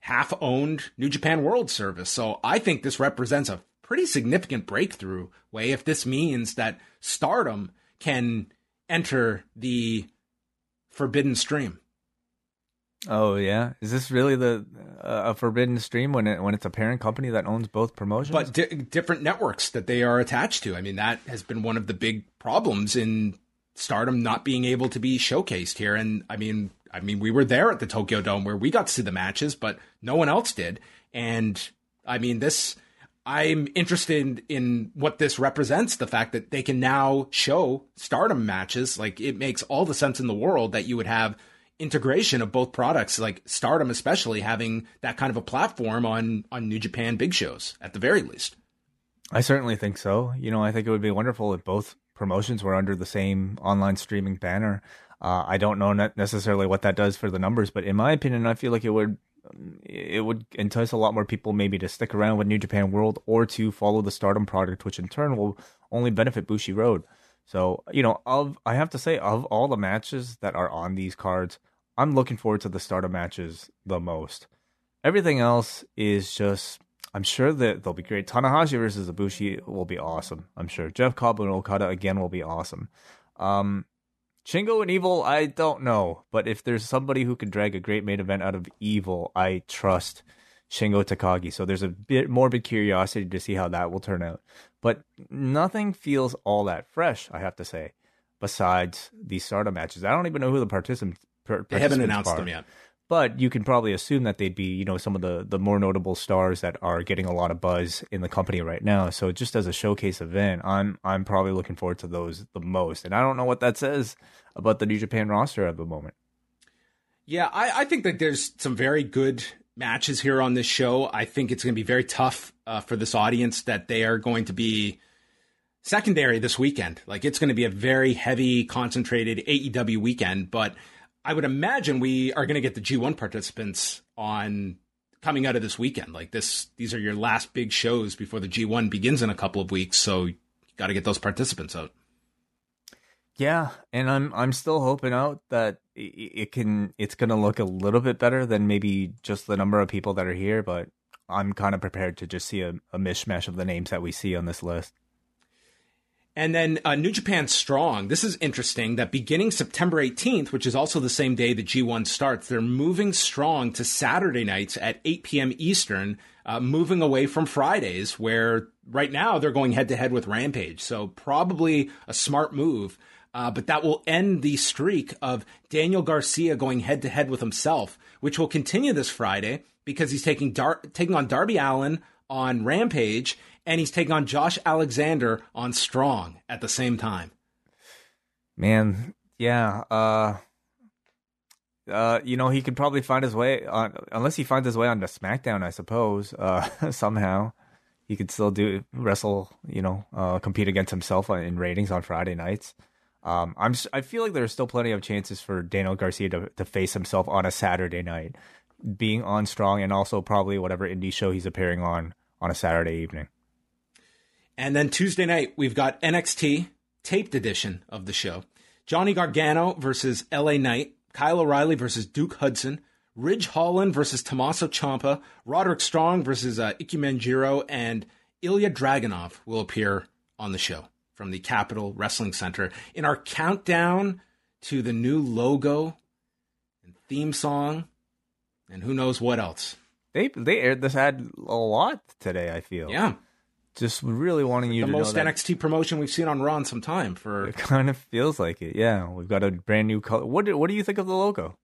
half owned New Japan World service. So I think this represents a pretty significant breakthrough way if this means that stardom can enter the forbidden stream. Oh yeah, is this really the uh, a forbidden stream when it when it's a parent company that owns both promotions? But di- different networks that they are attached to. I mean, that has been one of the big problems in Stardom not being able to be showcased here. And I mean, I mean, we were there at the Tokyo Dome where we got to see the matches, but no one else did. And I mean, this I'm interested in what this represents the fact that they can now show stardom matches. Like it makes all the sense in the world that you would have integration of both products, like stardom, especially having that kind of a platform on, on New Japan big shows at the very least. I certainly think so. You know, I think it would be wonderful if both promotions were under the same online streaming banner. Uh, I don't know necessarily what that does for the numbers, but in my opinion, I feel like it would it would entice a lot more people maybe to stick around with New Japan World or to follow the Stardom product, which in turn will only benefit Bushiroad. So, you know, of I have to say, of all the matches that are on these cards, I'm looking forward to the Stardom matches the most. Everything else is just I'm sure that they'll be great. Tanahashi versus Ibushi will be awesome. I'm sure. Jeff Cobb and Okada again will be awesome. Um, Shingo and Evil, I don't know, but if there's somebody who can drag a great main event out of Evil, I trust Shingo Takagi. So there's a bit morbid curiosity to see how that will turn out. But nothing feels all that fresh, I have to say, besides these Stardom matches. I don't even know who the participants. Per- they haven't announced are. them yet but you can probably assume that they'd be, you know, some of the the more notable stars that are getting a lot of buzz in the company right now. So just as a showcase event, I'm I'm probably looking forward to those the most. And I don't know what that says about the New Japan roster at the moment. Yeah, I, I think that there's some very good matches here on this show. I think it's going to be very tough uh, for this audience that they are going to be secondary this weekend. Like it's going to be a very heavy, concentrated AEW weekend, but I would imagine we are going to get the G1 participants on coming out of this weekend. Like this, these are your last big shows before the G1 begins in a couple of weeks. So you got to get those participants out. Yeah, and I'm I'm still hoping out that it can it's going to look a little bit better than maybe just the number of people that are here, but I'm kind of prepared to just see a, a mishmash of the names that we see on this list. And then uh, New Japan Strong. This is interesting that beginning September 18th, which is also the same day the G1 starts, they're moving Strong to Saturday nights at 8 p.m. Eastern, uh, moving away from Fridays, where right now they're going head to head with Rampage. So probably a smart move. Uh, but that will end the streak of Daniel Garcia going head to head with himself, which will continue this Friday because he's taking Dar- taking on Darby Allin on Rampage, and he's taking on Josh Alexander on Strong at the same time. Man, yeah. Uh, uh, you know, he could probably find his way on, unless he finds his way onto SmackDown, I suppose. Uh, somehow he could still do wrestle, you know, uh, compete against himself in ratings on Friday nights. Um, I'm I feel like there's still plenty of chances for Daniel Garcia to, to face himself on a Saturday night, being on Strong, and also probably whatever indie show he's appearing on on a Saturday evening. And then Tuesday night we've got NXT taped edition of the show. Johnny Gargano versus LA Knight, Kyle O'Reilly versus Duke Hudson, Ridge Holland versus Tommaso Ciampa, Roderick Strong versus uh, Ikemen Jiro, and Ilya Dragunov will appear on the show from the Capitol Wrestling Center in our countdown to the new logo and theme song, and who knows what else. They they aired this ad a lot today. I feel Yeah, just really wanting you the to most NXT promotion we've seen on Raw in some time. For it kind of feels like it. Yeah, we've got a brand new color. What do, what do you think of the logo?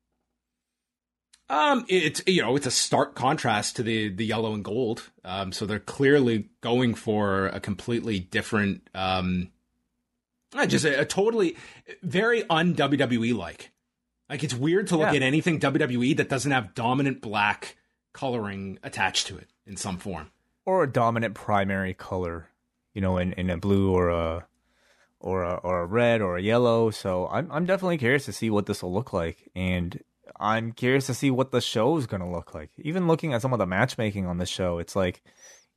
Um, it's you know it's a stark contrast to the the yellow and gold. Um, so they're clearly going for a completely different, um, just a, a totally very un WWE like. Like it's weird to look Yeah. at anything WWE that doesn't have dominant black coloring attached to it in some form. Or a dominant primary color, you know, in, in a blue or a or a or a red or a yellow. So I'm I'm definitely curious to see what this will look like, and I'm curious to see what the show is going to look like. Even looking at some of the matchmaking on the show, it's like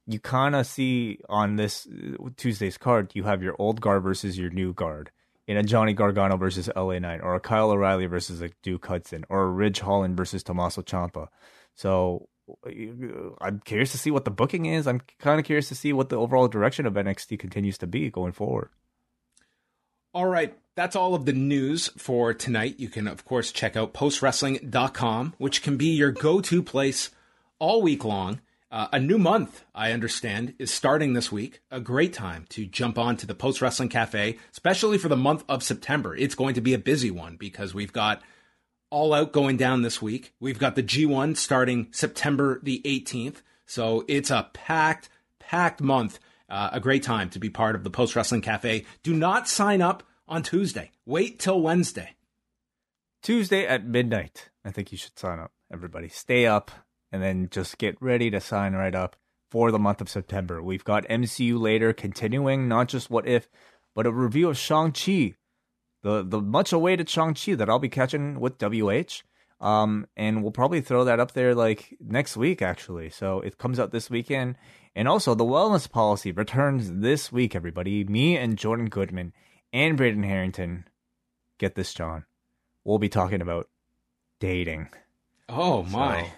you kind of see on this uh, Tuesday's card, you have your old guard versus your new guard. In a Johnny Gargano versus LA Knight, or a Kyle O'Reilly versus a Duke Hudson, or a Ridge Holland versus Tommaso Ciampa. So I'm curious to see what the booking is. I'm kind of curious to see what the overall direction of NXT continues to be going forward. All right, that's all of the news for tonight. You can, of course, check out postwrestling.com, which can be your go to place all week long. Uh, a new month, I understand, is starting this week. A great time to jump on to the Post Wrestling Cafe, especially for the month of September. It's going to be a busy one because we've got All Out going down this week. We've got the G1 starting September the 18th. So it's a packed, packed month. Uh, a great time to be part of the Post Wrestling Cafe. Do not sign up on Tuesday. Wait till Wednesday. Tuesday at midnight. I think you should sign up, everybody. Stay up and then just get ready to sign right up for the month of September. We've got MCU later continuing, not just what if, but a review of Shang-Chi, the, the much awaited Shang-Chi that I'll be catching with WH. Um, and we'll probably throw that up there like next week, actually. So it comes out this weekend. And also, the wellness policy returns this week, everybody. Me and Jordan Goodman and Braden Harrington, get this, John. We'll be talking about dating. Oh my. So,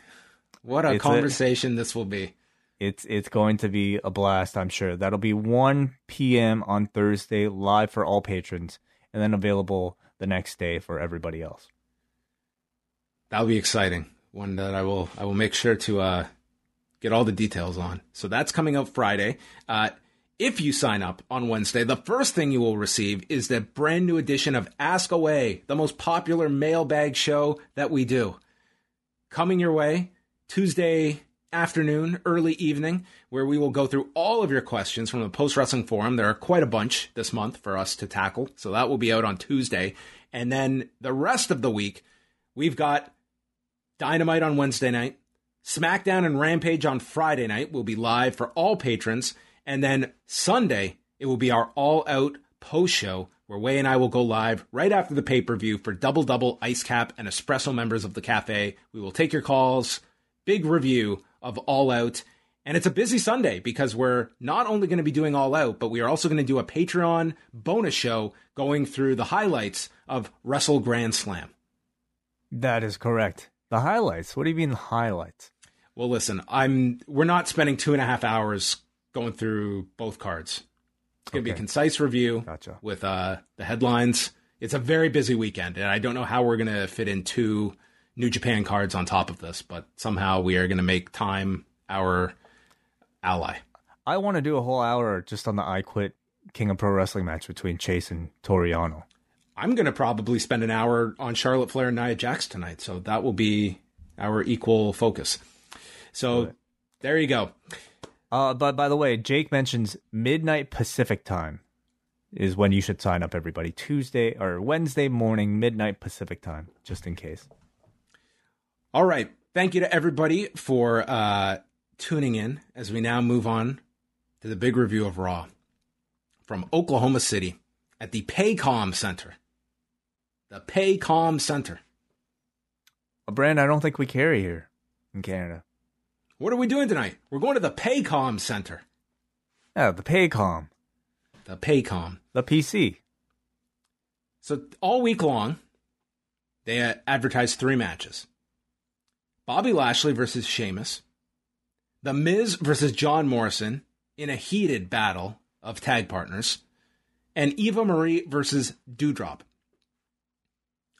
what a it's a- conversation this will be. It's it's going to be a blast, I'm sure. That'll be 1 p.m. on Thursday, live for all patrons, and then available the next day for everybody else. That'll be exciting. One that I will I will make sure to uh, get all the details on. So that's coming out Friday. Uh, if you sign up on Wednesday, the first thing you will receive is the brand new edition of Ask Away, the most popular mailbag show that we do. Coming your way Tuesday afternoon, early evening, where we will go through all of your questions from the Post Wrestling Forum. There are quite a bunch this month for us to tackle. So that will be out on Tuesday. And then the rest of the week, we've got Dynamite on Wednesday night. SmackDown and Rampage on Friday night will be live for all patrons. And then Sunday, it will be our all out post show where Wai and I will go live right after the pay per view for Double Double Ice Cap and Espresso members of the cafe. We will take your calls, big review of All Out. And it's a busy Sunday because we're not only going to be doing All Out, but we are also going to do a Patreon bonus show going through the highlights of Wrestle Grand Slam. That is correct. The highlights. What do you mean highlights? Well, listen, I'm we're not spending two and a half hours going through both cards. It's going to be a concise review Gotcha. with uh, the headlines. It's a very busy weekend, and I don't know how we're going to fit in two New Japan cards on top of this, but somehow we are going to make time our ally. I want to do a whole hour just on the I Quit King of Pro Wrestling match between Chase and Toru Yano. I'm going to probably spend an hour on Charlotte Flair and Nia Jax tonight, so that will be our equal focus. So there you go. Uh, but by the way, Jake mentions midnight Pacific time is when you should sign up. Everybody, Tuesday or Wednesday morning, midnight Pacific time, just in case. All right. Thank you to everybody for uh, tuning in as we now move on to the big review of Raw from Oklahoma City at the Paycom Center. The Paycom Center. A brand I don't think we carry here in Canada. What are we doing tonight? We're going to the Paycom Center. Yeah, the Paycom, The Paycom. the PC. So all week long, they advertised three matches: Bobby Lashley versus Sheamus, The Miz versus John Morrison in a heated battle of tag partners, and Eva Marie versus Doudrop.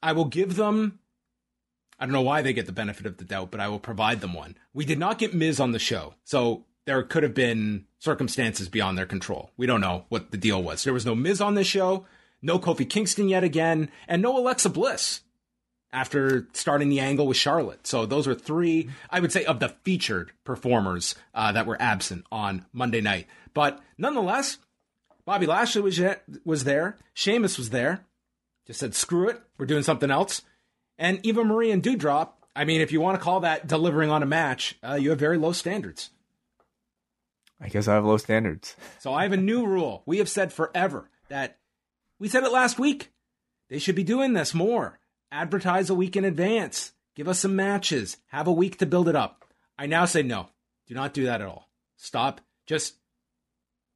I will give them. I don't know why they get the benefit of the doubt, but I will provide them one. We did not get Miz on the show, so there could have been circumstances beyond their control. We don't know what the deal was. There was no Miz on this show, no Kofi Kingston yet again, and no Alexa Bliss after starting the angle with Charlotte. So those are three, I would say, of the featured performers uh, that were absent on Monday night. But nonetheless, Bobby Lashley was was there. Sheamus was there. Just said, screw it, we're doing something else. And Eva Marie and Doudrop. I mean, if you want to call that delivering on a match, uh, you have very low standards. I guess I have low standards. So I have a new rule. We have said forever that we said it last week. They should be doing this more. Advertise a week in advance. Give us some matches. Have a week to build it up. I now say no. Do not do that at all. Stop. Just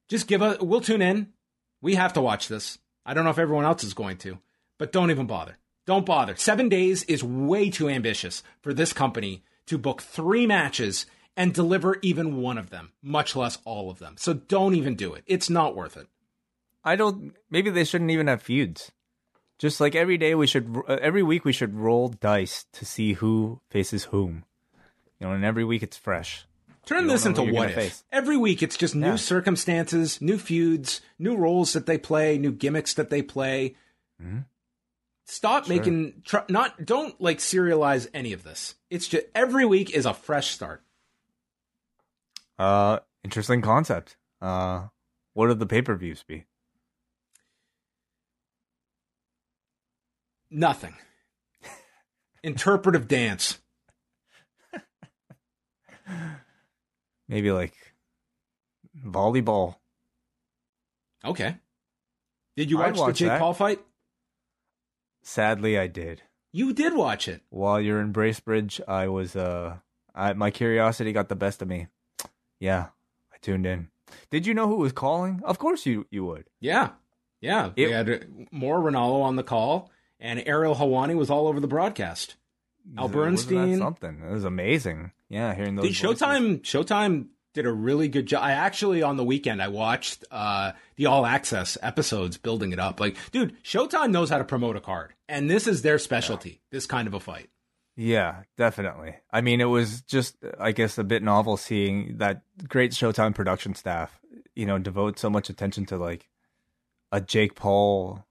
just give us we'll tune in. We have to watch this. I don't know if everyone else is going to, but don't even bother. Don't bother. 7 days is way too ambitious for this company to book 3 matches and deliver even one of them, much less all of them. So don't even do it. It's not worth it. I don't. Maybe they shouldn't even have feuds. Just like every day, we should uh, every week we should roll dice to see who faces whom. You know, and every week it's fresh. Turn this into what if. face. Every week it's just new Yeah. circumstances, new feuds, new roles that they play, new gimmicks that they play. Mhm. Stop Sure. making tr- not don't like serialize any of this. It's just every week is a fresh start. Uh, interesting concept. Uh, what would the pay per views be? Nothing. Interpretive dance. Maybe like volleyball. Okay. Did you I'd watch, the Jake that. Paul fight? Sadly, I did. You did watch it. While you're in Bracebridge, I was uh, I, my curiosity got the best of me. Yeah, I tuned in. Did you know who was calling? Of course you you would. Yeah. Yeah. It- we had uh, Mauro Ranallo on the call, and Ariel Helwani was all over the broadcast. Al Bernstein. something. It was amazing. Yeah, hearing those. Dude. Showtime Showtime did a really good job. I actually on the weekend I watched uh the all access episodes building it up. Like, dude, Showtime knows how to promote a card. And this is their specialty, this kind of a fight. Yeah, definitely. I mean, it was just, I guess, a bit novel seeing that great Showtime production staff, you know, devote so much attention to like a Jake Paul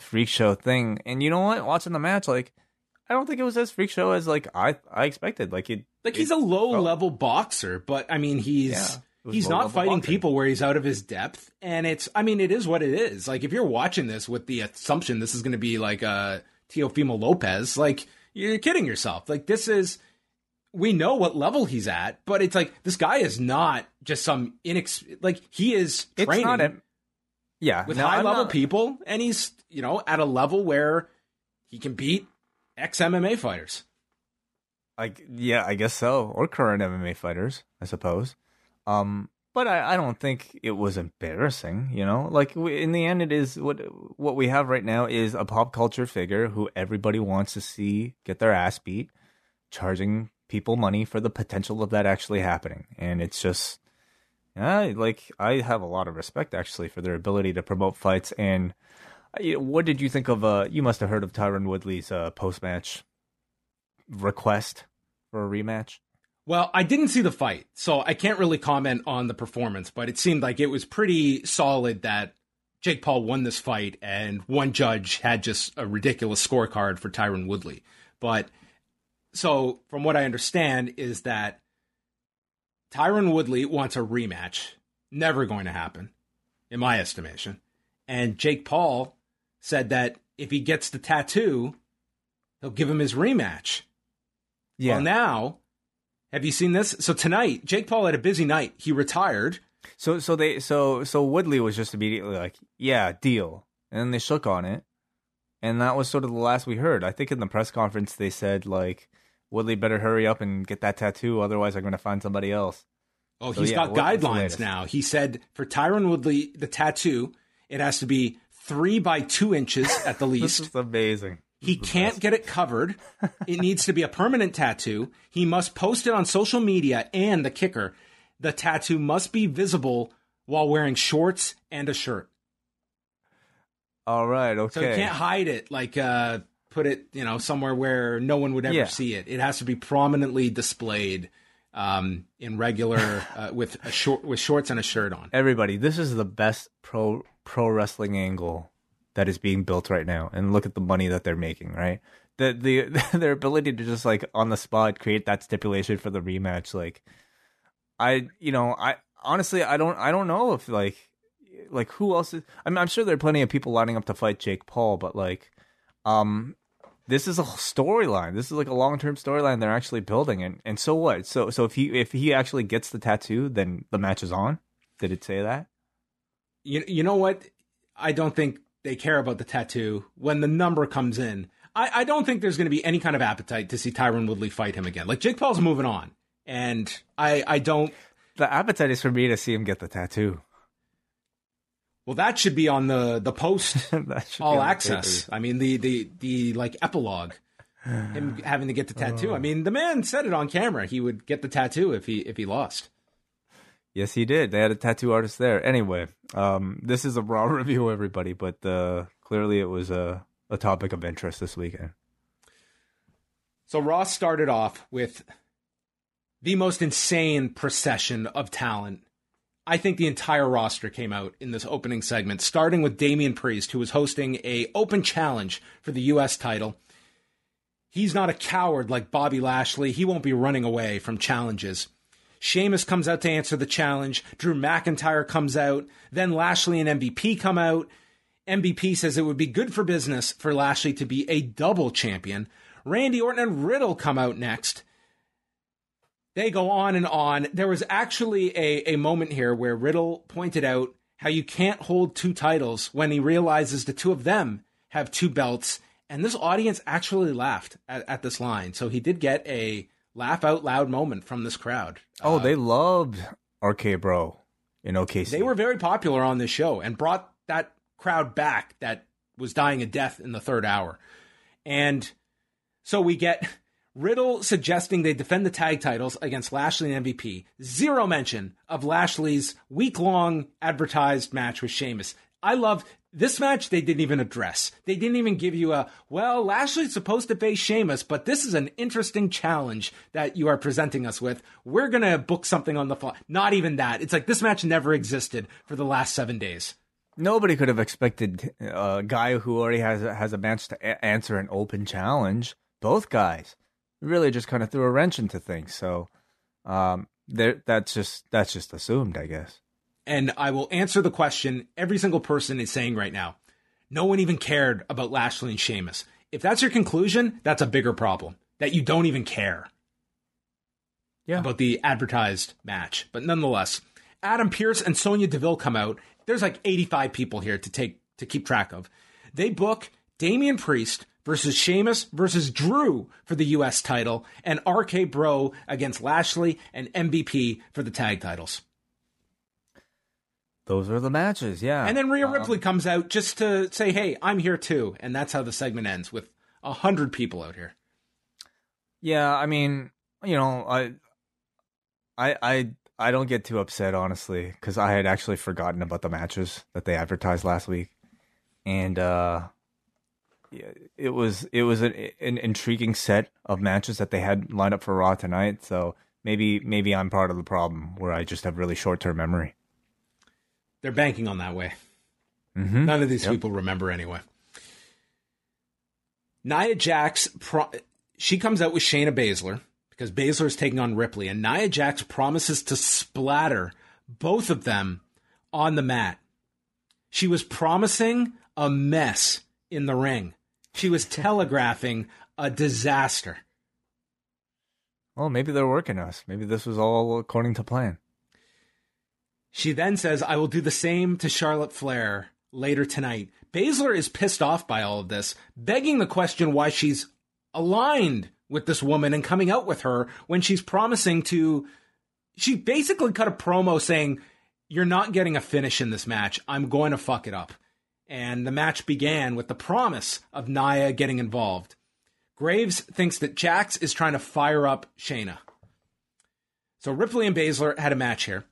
freak show thing. And you know what? Watching the match, like, I don't think it was as freak show as like I I expected. Like it, Like it he's a low felt- level boxer, but I mean he's Yeah, he's not fighting boxing. people where he's out of his depth. And it's I mean, it is what it is. Like if you're watching this with the assumption this is gonna be like uh Teofimo Lopez, like you're kidding yourself. Like this is we know what level he's at, but it's like this guy is not just some inex like he is It's training not a, yeah with no, high I'm level not- people and he's, you know, at a level where he can beat ex MMA fighters. Like yeah, I guess so. Or current MMA fighters, I suppose. Um, but I, I don't think it was embarrassing. You know, like in the end, it is what what we have right now is a pop culture figure who everybody wants to see get their ass beat, charging people money for the potential of that actually happening, and it's just. Yeah, like I have a lot of respect actually for their ability to promote fights. And what did you think of? Uh, you must have heard of Tyron Woodley's uh, post match request for a rematch. Well, I didn't see the fight, so I can't really comment on the performance, but it seemed like it was pretty solid that Jake Paul won this fight and one judge had just a ridiculous scorecard for Tyron Woodley. But so from what I understand is that Tyron Woodley wants a rematch. Never going to happen, in my estimation. And Jake Paul said that if he gets the tattoo, they'll give him his rematch. Yeah. Well, now, have you seen this? So tonight, Jake Paul had a busy night. He retired. So so they so so Woodley was just immediately like, yeah, deal, and then they shook on it, and that was sort of the last we heard. I think in the press conference they said like, Woodley better hurry up and get that tattoo, otherwise I'm going to find somebody else. Oh, So, he's yeah, got guidelines now. He said for Tyron Woodley, the tattoo, it has to be three by two inches at the This least. is amazing. He can't get it covered. It needs to be a permanent tattoo. He must post it on social media. And the kicker, the tattoo must be visible while wearing shorts and a shirt. All right, okay. So you can't hide it, like uh, put it, you know, somewhere where no one would ever Yeah. see it. It has to be prominently displayed um, in regular uh, with a short with shorts and a shirt on. Everybody, this is the best pro pro wrestling angle that is being built right now, and look at the money that they're making. Right, the the their ability to just like on the spot create that stipulation for the rematch. Like, I you know I honestly I don't I don't know if like like who else is. I mean, I'm sure there are plenty of people lining up to fight Jake Paul, but like, um. This is a storyline. This is like a long term storyline they're actually building, and and so what? So so if he if he actually gets the tattoo, then the match is on. Did it say that? You you know what? I don't think they care about the tattoo when the number comes in. I, I don't think there's going to be any kind of appetite to see Tyron Woodley fight him again. Like Jake Paul's moving on, and I I don't. The appetite is for me to see him get the tattoo. Well, that should be on the the post That should be all access. I mean the the the like epilogue. Him having to get the tattoo. I mean, the man said it on camera. He would get the tattoo if he if he lost. Yes, he did. They had a tattoo artist there. Anyway, um, this is a raw review, everybody, but uh, clearly it was a, a topic of interest this weekend. So Ross started off with the most insane procession of talent. I think the entire roster came out in this opening segment, starting with Damian Priest, who was hosting a open challenge for the U.S. title. He's not a coward like Bobby Lashley. He won't be running away from challenges. Sheamus comes out to answer the challenge. Drew McIntyre comes out. Then Lashley and MVP come out. MVP says it would be good for business for Lashley to be a double champion. Randy Orton and Riddle come out next. They go on and on. There was actually a, a moment here where Riddle pointed out how you can't hold two titles when he realizes the two of them have two belts. And this audience actually laughed at, at this line. So he did get a laugh out loud moment from this crowd. Oh, Uh, they loved RK Bro in OKC. they were very popular on this show and brought that crowd back that was dying a death in the third hour. And so we get Riddle suggesting they defend the tag titles against Lashley and MVP. Zero mention of Lashley's week long advertised match with Sheamus. I love this match, they didn't even address. They didn't even give you a, well, Lashley's supposed to face Sheamus, but this is an interesting challenge that you are presenting us with. We're going to book something on the fly. Not even that. It's like this match never existed for the last seven days. Nobody could have expected uh, a guy who already has a, has a match to a- answer an open challenge. Both guys really just kind of threw a wrench into things. So, um, there that's just that's just assumed, I guess. And I will answer the question every single person is saying right now. No one even cared about Lashley and Sheamus. If that's your conclusion, that's a bigger problem. That you don't even care Yeah. about the advertised match. But nonetheless, Adam Pearce and Sonya Deville come out. There's like 85 people here to take to keep track of. They book Damian Priest versus Sheamus versus Drew for the US title and RK Bro against Lashley and MVP for the tag titles. Those are the matches, yeah. And then Rhea Um, Ripley comes out just to say, "Hey, I'm here too," and that's how the segment ends with a hundred people out here. Yeah, I mean, you know, I, I, I, I don't get too upset honestly because I had actually forgotten about the matches that they advertised last week, and uh, it was it was an, an intriguing set of matches that they had lined up for Raw tonight. So maybe maybe I'm part of the problem where I just have really short term memory. They're banking on that way. Mm-hmm. None of these Yep. people remember anyway. Nia Jax, pro- she comes out with Shayna Baszler. because Baszler is taking on Ripley, and Nia Jax promises to splatter both of them on the mat. She was promising a mess in the ring. She was telegraphing a disaster. Well, maybe they're working us. Maybe this was all according to plan. She then says, I will do the same to Charlotte Flair later tonight. Baszler is pissed off by all of this, begging the question why she's aligned with this woman and coming out with her when she's promising to. She basically cut a promo saying, You're not getting a finish in this match. I'm going to fuck it up. And the match began with the promise of Nia getting involved. Graves thinks that Jax is trying to fire up Shayna. So Ripley and Baszler had a match here.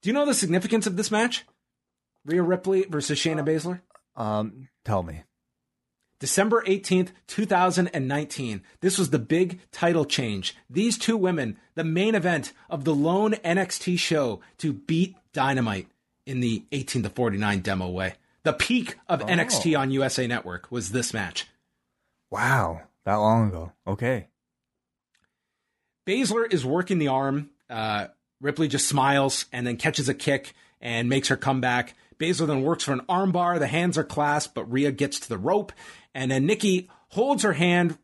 Do you know the significance of this match? Rhea Ripley versus Shayna Baszler? Um, tell me. December 18th, 2019. This was the big title change. These two women, the main event of the lone NXT show to beat Dynamite in the 18 to 49 demo way. The peak of Oh. NXT on USA Network was this match. Wow, that long ago. Okay. Baszler is working the arm. Uh, Ripley just smiles and then catches a kick and makes her come back. Baszler then works for an armbar. The hands are clasped, but Rhea gets to the rope. And then Nikki holds her hand.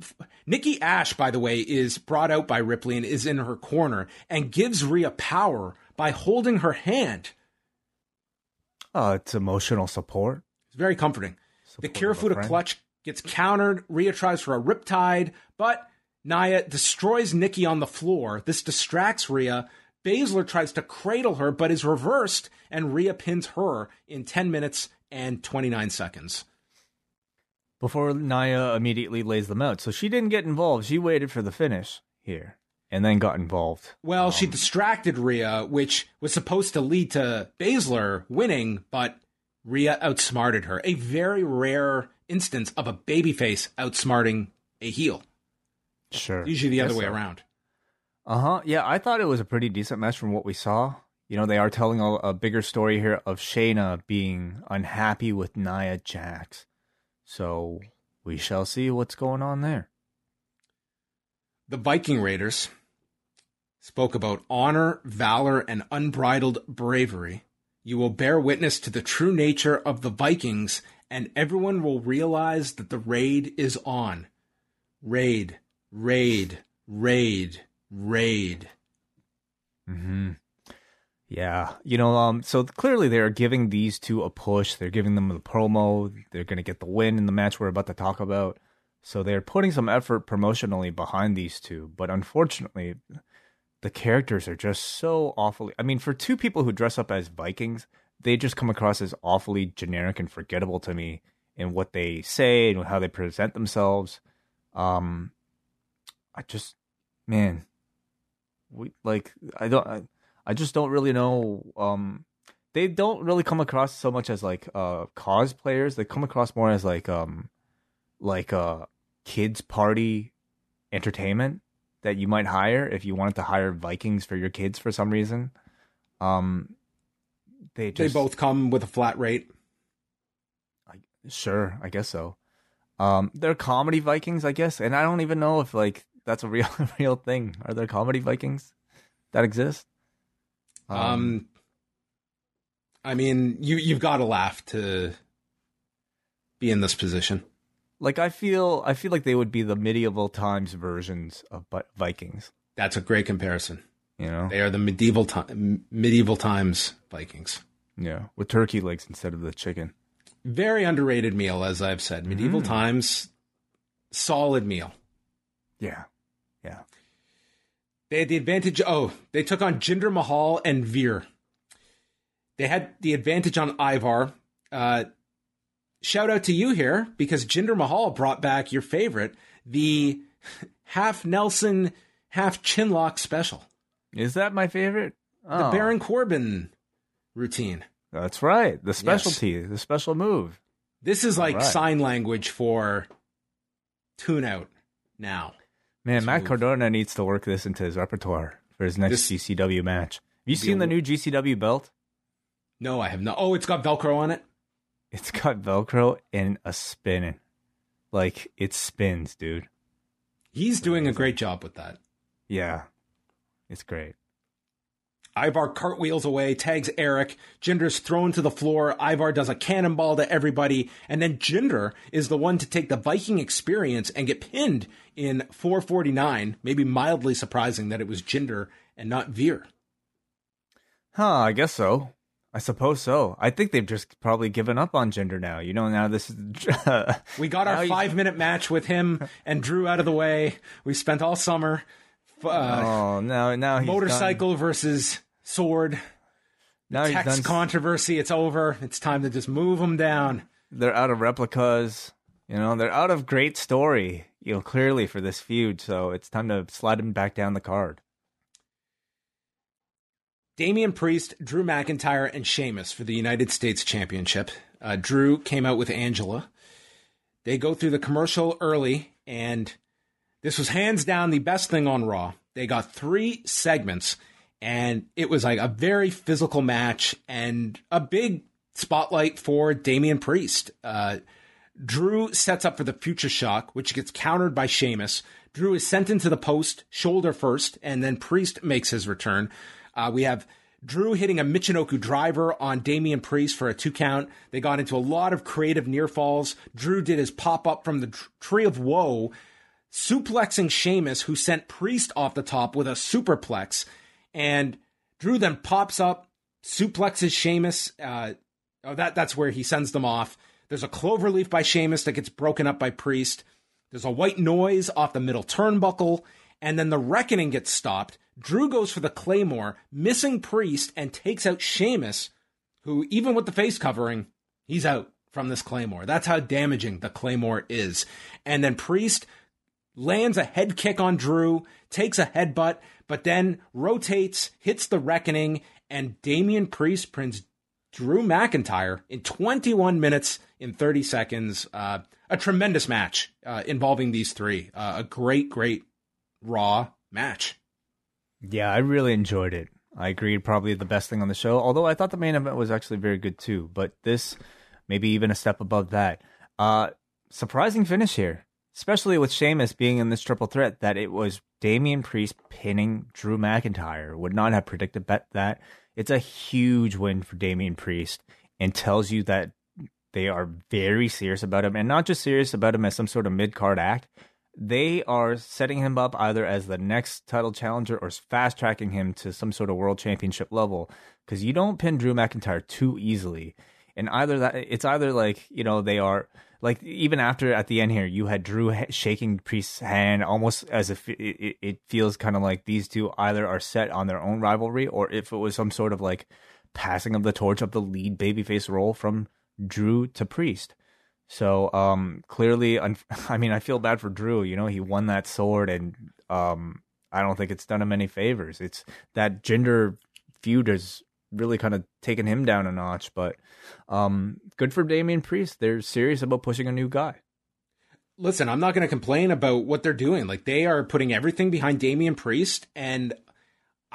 Nikki Ash, by the way, is brought out by Ripley and is in her corner and gives Rhea power by holding her hand. Oh, it's emotional support. It's very comforting. The Support a Kirifuda clutch gets countered. Rhea tries for a riptide, but Nia destroys Nikki on the floor. This distracts Rhea. Baszler tries to cradle her, but is reversed, and Rhea pins her in 10 minutes and 29 seconds. Before Nia immediately lays them out. So she didn't get involved. She waited for the finish here and then got involved. Well, she distracted Rhea, which was supposed to lead to Baszler winning, but Rhea outsmarted her. A very rare instance of a babyface outsmarting a heel. Sure. Usually the other way so. around. Uh huh. Yeah, I thought it was a pretty decent match from what we saw. You know, they are telling a, a bigger story here of Shayna being unhappy with Nia Jax. So we shall see what's going on there. The Viking Raiders spoke about honor, valor, and unbridled bravery. You will bear witness to the true nature of the Vikings, and everyone will realize that the raid is on. Raid, raid, raid, raid. Hmm. Yeah. You know, um. So clearly they're giving these two a push. They're giving them the promo. They're gonna get the win in the match we're about to talk about. So they're putting some effort promotionally behind these two. But unfortunately, the characters are just so awfully. I mean, for two people who dress up as Vikings, they just come across as awfully generic and forgettable to me in what they say and how they present themselves. Um, I just, man, we like I don't. I, I just don't really know. Um, they don't really come across so much as like uh cosplayers. They come across more as like um, like uh kids party entertainment that you might hire if you wanted to hire Vikings for your kids for some reason. Um, they just they both come with a flat rate. sure, I guess so. Um, they're comedy Vikings, I guess, and I don't even know if like that's a real real thing. Are there comedy Vikings that exist? Um, I mean, you you've got to laugh to be in this position. Like I feel I feel like they would be the medieval times versions of Vikings. That's a great comparison. You know, They are the medieval time medieval times Vikings. yeah, with turkey legs instead of the chicken. Very underrated meal, as I've said. Medieval Mm. times, solid meal. Yeah, yeah. They had the advantage. Oh, they took on Jinder Mahal and Veer. They had the advantage on Ivar. Uh, shout out to you here because Jinder Mahal brought back your favorite, the half Nelson, half Chinlock special, Is that my favorite? the Oh, Baron Corbin routine. That's right. The specialty, the special move. This is like right. sign language for tune out now. Man, Matt Smooth. Cardona needs to work this into his repertoire for his next This- GCW match. Have you seen the new GCW belt? No, I have not. Oh, it's got Velcro on it. It's got Velcro and a spinning. Like it spins, dude. He's doing a great job with that. Yeah, it's great. Ivar cartwheels away, tags Erik. Jinder's thrown to the floor. Ivar does a cannonball to everybody. And then Jinder is the one to take the Viking experience and get pinned in 449. Maybe mildly surprising that it was Jinder and not Veer. Huh, I guess so. I suppose so. I think they've just probably given up on Jinder now. You know, now this is. we got our five minute match with him and Drew out of the way. We spent all summer. Uh, oh, now, now motorcycle done. versus sword. Now text controversy. It's over. It's time to just move them down. They're out of replicas. You know, they're out of great story. You know, clearly for this feud. So it's time to slide them back down the card. Damian Priest, Drew McIntyre, and Sheamus for the United States Championship. Uh, Drew came out with Angela. They go through the commercial early, and this was hands down the best thing on Raw. They got three segments and it was like a very physical match and a big spotlight for Damian Priest. Uh, Drew sets up for the future shock, which gets countered by Sheamus. Drew is sent into the post, shoulder first, and then Priest makes his return. Uh, we have Drew hitting a Michinoku driver on Damian Priest for a two count. They got into a lot of creative near falls. Drew did his pop up from the tree of woe, suplexing Sheamus, who sent Priest off the top with a superplex and Drew then pops up, suplexes Sheamus. Uh, oh, that that's where he sends them off. There's a clover leaf by Sheamus that gets broken up by Priest. There's a white noise off the middle turnbuckle, and then the reckoning gets stopped. Drew goes for the claymore, missing Priest, and takes out Sheamus, who even with the face covering, he's out from this claymore. That's how damaging the claymore is. And then Priest lands a head kick on Drew, takes a headbutt, but then rotates, hits the reckoning, and Damian Priest prints Drew McIntyre in 21 minutes in 30 seconds. Uh, a tremendous match uh, involving these three. Uh, a great, great Raw match. Yeah, I really enjoyed it. I agreed, probably the best thing on the show. Although I thought the main event was actually very good too. But this, maybe even a step above that. Uh, surprising finish here especially with Sheamus being in this triple threat, that it was Damian Priest pinning Drew McIntyre. Would not have predicted bet that. It's a huge win for Damian Priest and tells you that they are very serious about him and not just serious about him as some sort of mid card act. They are setting him up either as the next title challenger or fast tracking him to some sort of world championship level because you don't pin Drew McIntyre too easily. And either that it's either like, you know, they are like even after at the end here, you had Drew shaking Priest's hand almost as if it, it feels kind of like these two either are set on their own rivalry or if it was some sort of like passing of the torch of the lead babyface role from Drew to Priest. So um clearly, I mean, I feel bad for Drew. You know, he won that sword, and um I don't think it's done him any favors. It's that Jinder feud has really kind of taken him down a notch. But um, good for Damian Priest. They're serious about pushing a new guy. Listen, I'm not going to complain about what they're doing. Like they are putting everything behind Damian Priest, and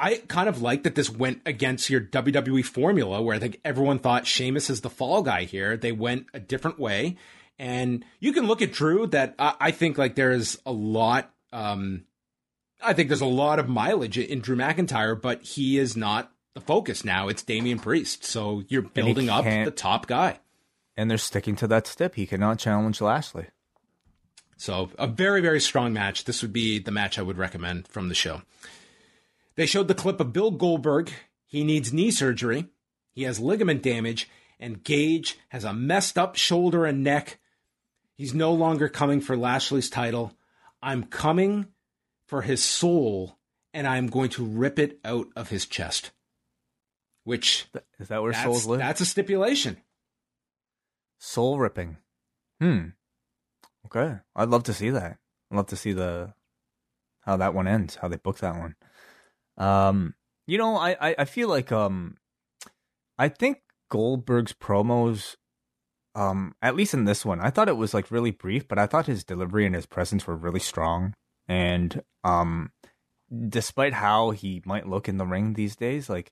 I kind of like that this went against your WWE formula, where I think everyone thought Sheamus is the fall guy here. They went a different way, and you can look at Drew. That I, I think like there's a lot. Um, I think there's a lot of mileage in Drew McIntyre, but he is not the focus now. It's Damian Priest. So you're building up the top guy. And they're sticking to that step. He cannot challenge Lashley. So a very, very strong match. This would be the match I would recommend from the show. They showed the clip of Bill Goldberg. He needs knee surgery. He has ligament damage, and Gage has a messed up shoulder and neck. He's no longer coming for Lashley's title. I'm coming for his soul, and I'm going to rip it out of his chest. Which is that where souls live? That's a stipulation. Soul ripping. Hmm. Okay, I'd love to see that. I'd love to see the how that one ends, how they book that one. Um, you know, I, I, feel like um, I think Goldberg's promos, um, at least in this one, I thought it was like really brief, but I thought his delivery and his presence were really strong. And um, despite how he might look in the ring these days, like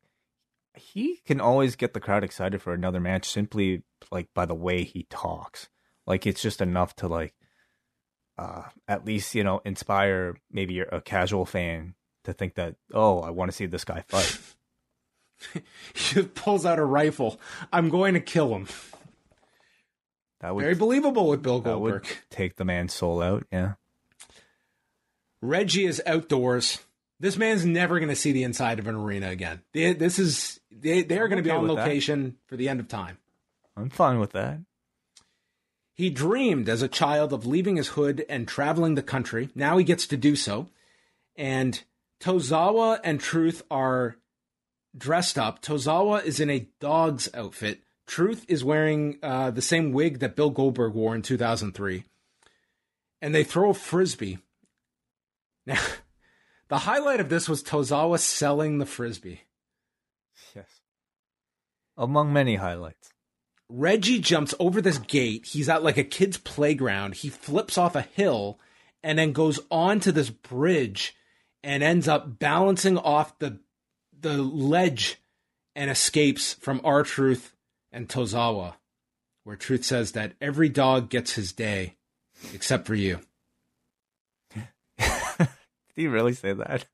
he can always get the crowd excited for another match simply like by the way he talks. Like it's just enough to like uh at least, you know, inspire maybe a casual fan to think that oh, I want to see this guy fight. he pulls out a rifle. I'm going to kill him. That would Very believable with Bill that would Goldberg. take the man's soul out. Yeah. Reggie is outdoors. This man's never going to see the inside of an arena again. They, this is they, they are going to be on with that. location for the end of time. I'm fine with that. He dreamed as a child of leaving his hood and traveling the country. Now he gets to do so. And Tozawa and Truth are dressed up. Tozawa is in a dog's outfit. Truth is wearing uh, the same wig that Bill Goldberg wore in 2003. And they throw a frisbee. Now, the highlight of this was Tozawa selling the frisbee. Yes. Among many highlights. Reggie jumps over this gate. He's at like a kid's playground. He flips off a hill and then goes onto this bridge and ends up balancing off the the ledge and escapes from R-Truth and Tozawa, where truth says that every dog gets his day except for you. Did he really say that?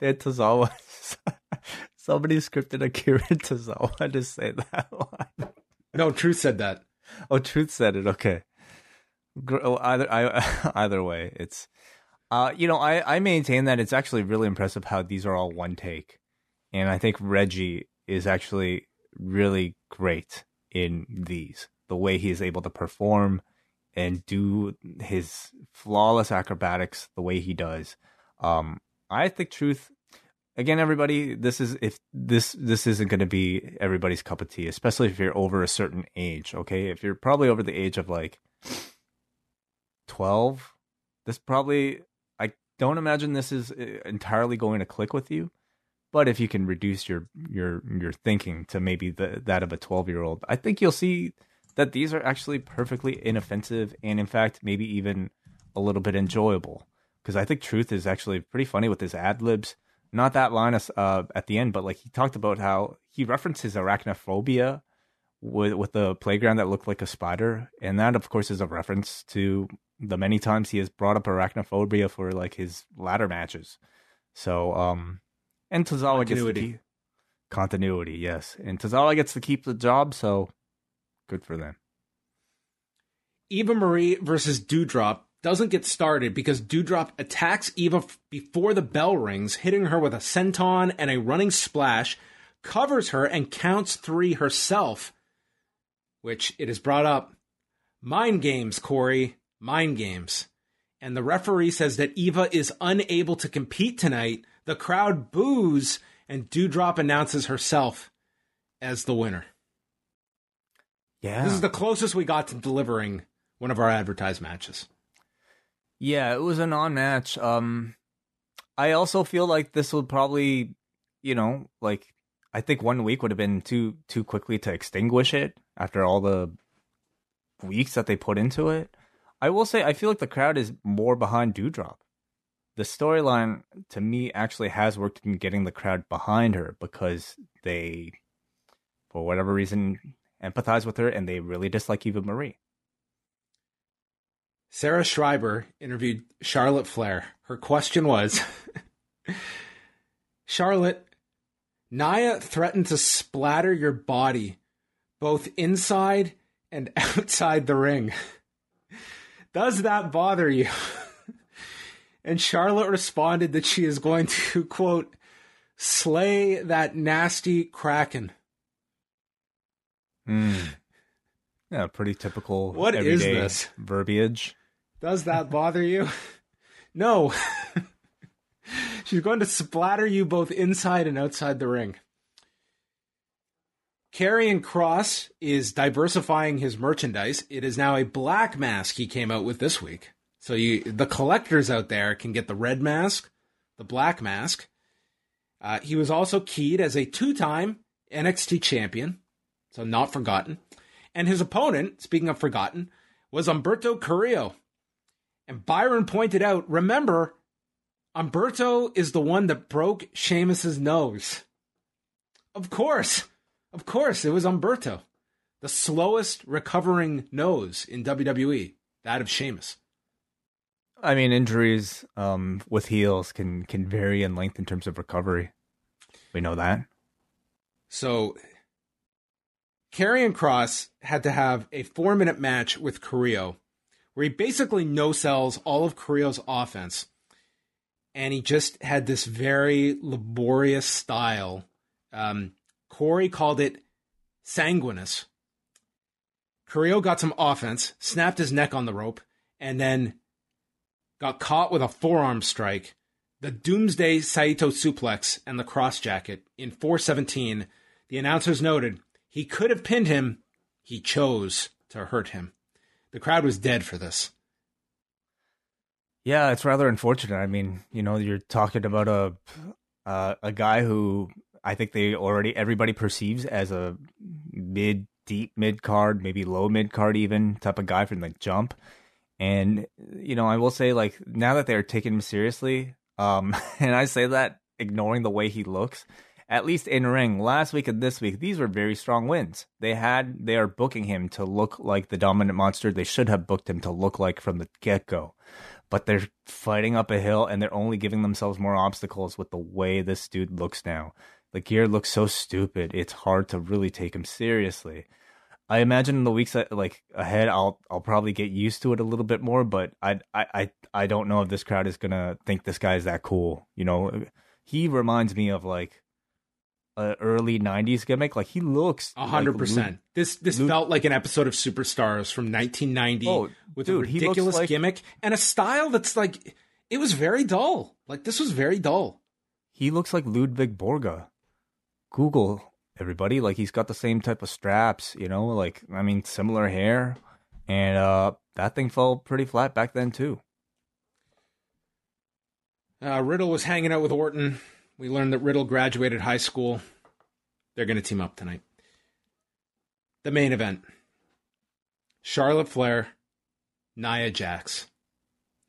Did Tozawa somebody scripted a Akira Tozawa to say that line? No, truth said that. Oh, Truth said it. Okay. Oh, Either I, either way, it's uh, you know, I I maintain that it's actually really impressive how these are all one take, and I think Reggie is actually really great in these. The way he is able to perform and do his flawless acrobatics the way he does. Um, I think Truth. Again, everybody, this is if this this isn't going to be everybody's cup of tea, especially if you're over a certain age. Okay, if you're probably over the age of like twelve, this probably don't imagine this is uh, entirely going to click with you. But if you can reduce your your your thinking to maybe the, that of a twelve year old, I think you'll see that these are actually perfectly inoffensive and, in fact, maybe even a little bit enjoyable. Because I think Truth is actually pretty funny with his ad libs. Not that line uh, at the end, but like he talked about how he referenced his arachnophobia with with the playground that looked like a spider, and that of course is a reference to the many times he has brought up arachnophobia for like his ladder matches. So, um, and Tozawa gets to Continuity. keep continuity, yes, and Tozawa gets to keep the job, so good for them. Eva Marie versus Doudrop doesn't get started because Doudrop attacks Eva before the bell rings, hitting her with a senton and a running splash, covers her and counts three herself, which it is brought up. Mind games, Corey. Mind games. And the referee says that Eva is unable to compete tonight. The crowd boos, and Doudrop announces herself as the winner. Yeah, This is the closest we got to delivering one of our advertised matches. Yeah, it was a non-match. Um, I also feel like this would probably, you know, like I think one week would have been too too quickly to extinguish it after all the weeks that they put into it. I will say I feel like the crowd is more behind Doudrop. The storyline to me actually has worked in getting the crowd behind her because they, for whatever reason, empathize with her and they really dislike Eva Marie. Sarah Schreiber interviewed Charlotte Flair. Her question was Charlotte, Nia threatened to splatter your body both inside and outside the ring. Does that bother you? and Charlotte responded that she is going to, quote, slay that nasty kraken. Hmm. Yeah, pretty typical. What is this? verbiage? Does that bother you? No. She's going to splatter you both inside and outside the ring. Karrion Kross is diversifying his merchandise. It is now a black mask he came out with this week. So you the collectors out there can get the red mask, the black mask. Uh, he was also keyed as a two-time NXT champion, so not forgotten. And his opponent, speaking of forgotten, was Humberto Carrillo. And Byron pointed out, remember, Umberto is the one that broke Sheamus's nose. Of course. Of course, it was Humberto. The slowest recovering nose in WWE, that of Sheamus. I mean, injuries um, with heels can can vary in length in terms of recovery. We know that. So, Karrion Kross had to have a four minute match with Carrillo, where he basically no sells all of Carrillo's offense, and he just had this very laborious style. Um, Corey called it sanguineous. Carrillo got some offense, snapped his neck on the rope, and then got caught with a forearm strike, the Doomsday Saito suplex, and the Kross Jacket in 417. The announcers noted he could have pinned him. He chose to hurt him. The crowd was dead for this. Yeah, it's rather unfortunate. I mean, you know, you're talking about a uh, a guy who I think they already everybody perceives as a mid deep mid card, maybe low mid card even type of guy from the jump. And you know, I will say like now that they're taking him seriously, um, and I say that ignoring the way he looks, at least in ring last week and this week, these were very strong wins. They had they are booking him to look like the dominant monster they should have booked him to look like from the get go. But they're fighting up a hill and they're only giving themselves more obstacles with the way this dude looks now. The gear looks so stupid. It's hard to really take him seriously. I imagine in the weeks uh, like ahead, I'll I'll probably get used to it a little bit more. But I I I I don't know if this crowd is gonna think this guy is that cool. You know, he reminds me of like a early '90s gimmick. Like he looks hundred like percent. This this Luke, felt like an episode of Superstars from 1990 oh, with dude, a ridiculous like, gimmick and a style that's like it was very dull. Like this was very dull. He looks like Ludwig Borga. Google everybody. Like he's got the same type of straps, you know, like I mean similar hair. And uh that thing fell pretty flat back then too. Uh, Riddle was hanging out with Orton. We learned that Riddle graduated high school. They're going to team up tonight. The main event Charlotte Flair, Nia Jax.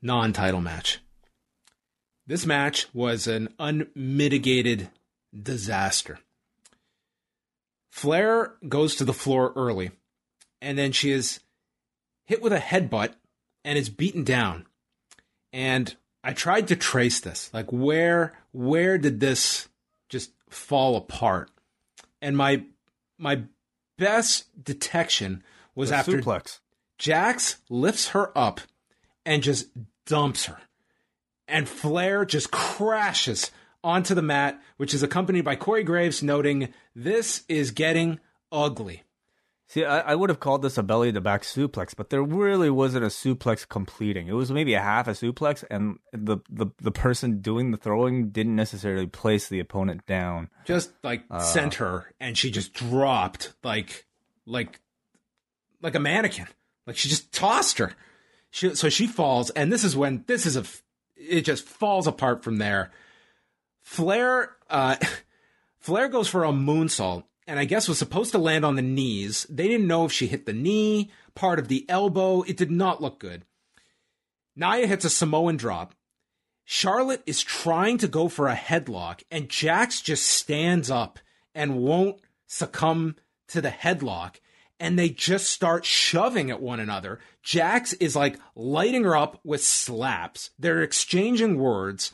Non title match. This match was an unmitigated disaster. Flair goes to the floor early, and then she is hit with a headbutt and is beaten down. And I tried to trace this, like where where did this just fall apart? And my my best detection was the after suplex. Jax lifts her up and just dumps her. And Flair just crashes onto the mat, which is accompanied by Corey Graves noting, This is getting ugly. See, I, I, would have called this a belly to back suplex, but there really wasn't a suplex completing. It was maybe a half a suplex, and the, the, the person doing the throwing didn't necessarily place the opponent down. Just like uh, sent her, and she just dropped like like like a mannequin. Like she just tossed her. She, so she falls, and this is when this is a it just falls apart from there. Flair, uh, Flair goes for a moonsault, and I guess was supposed to land on the knees. They didn't know if she hit the knee, part of the elbow. It did not look good. Nia hits a Samoan drop. Charlotte is trying to go for a headlock, and Jax just stands up and won't succumb to the headlock. And they just start shoving at one another. Jax is like lighting her up with slaps. They're exchanging words.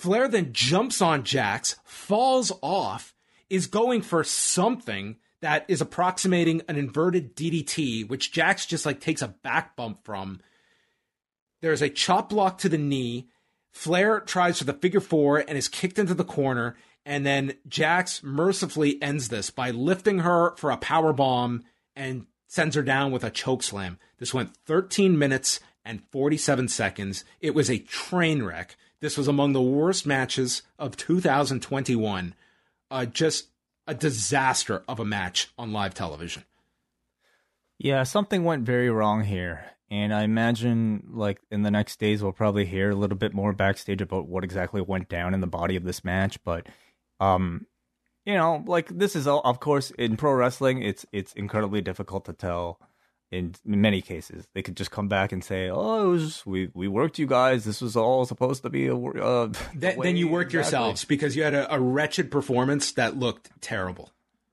Flair then jumps on Jax, falls off, is going for something that is approximating an inverted DDT, which Jax just like takes a back bump from. There's a chop block to the knee. Flair tries for the figure four and is kicked into the corner. And then Jax mercifully ends this by lifting her for a power bomb and sends her down with a choke slam. This went 13 minutes and 47 seconds. It was a train wreck. This was among the worst matches of 2021. Uh, just a disaster of a match on live television. Yeah, something went very wrong here. And I imagine, like, in the next days, we'll probably hear a little bit more backstage about what exactly went down in the body of this match. But, um, you know, like, this is, all, of course, in pro wrestling, it's it's incredibly difficult to tell in many cases they could just come back and say oh was, we we worked you guys this was all supposed to be a uh, then, then you worked exactly. yourselves because you had a, a, wretched performance that looked terrible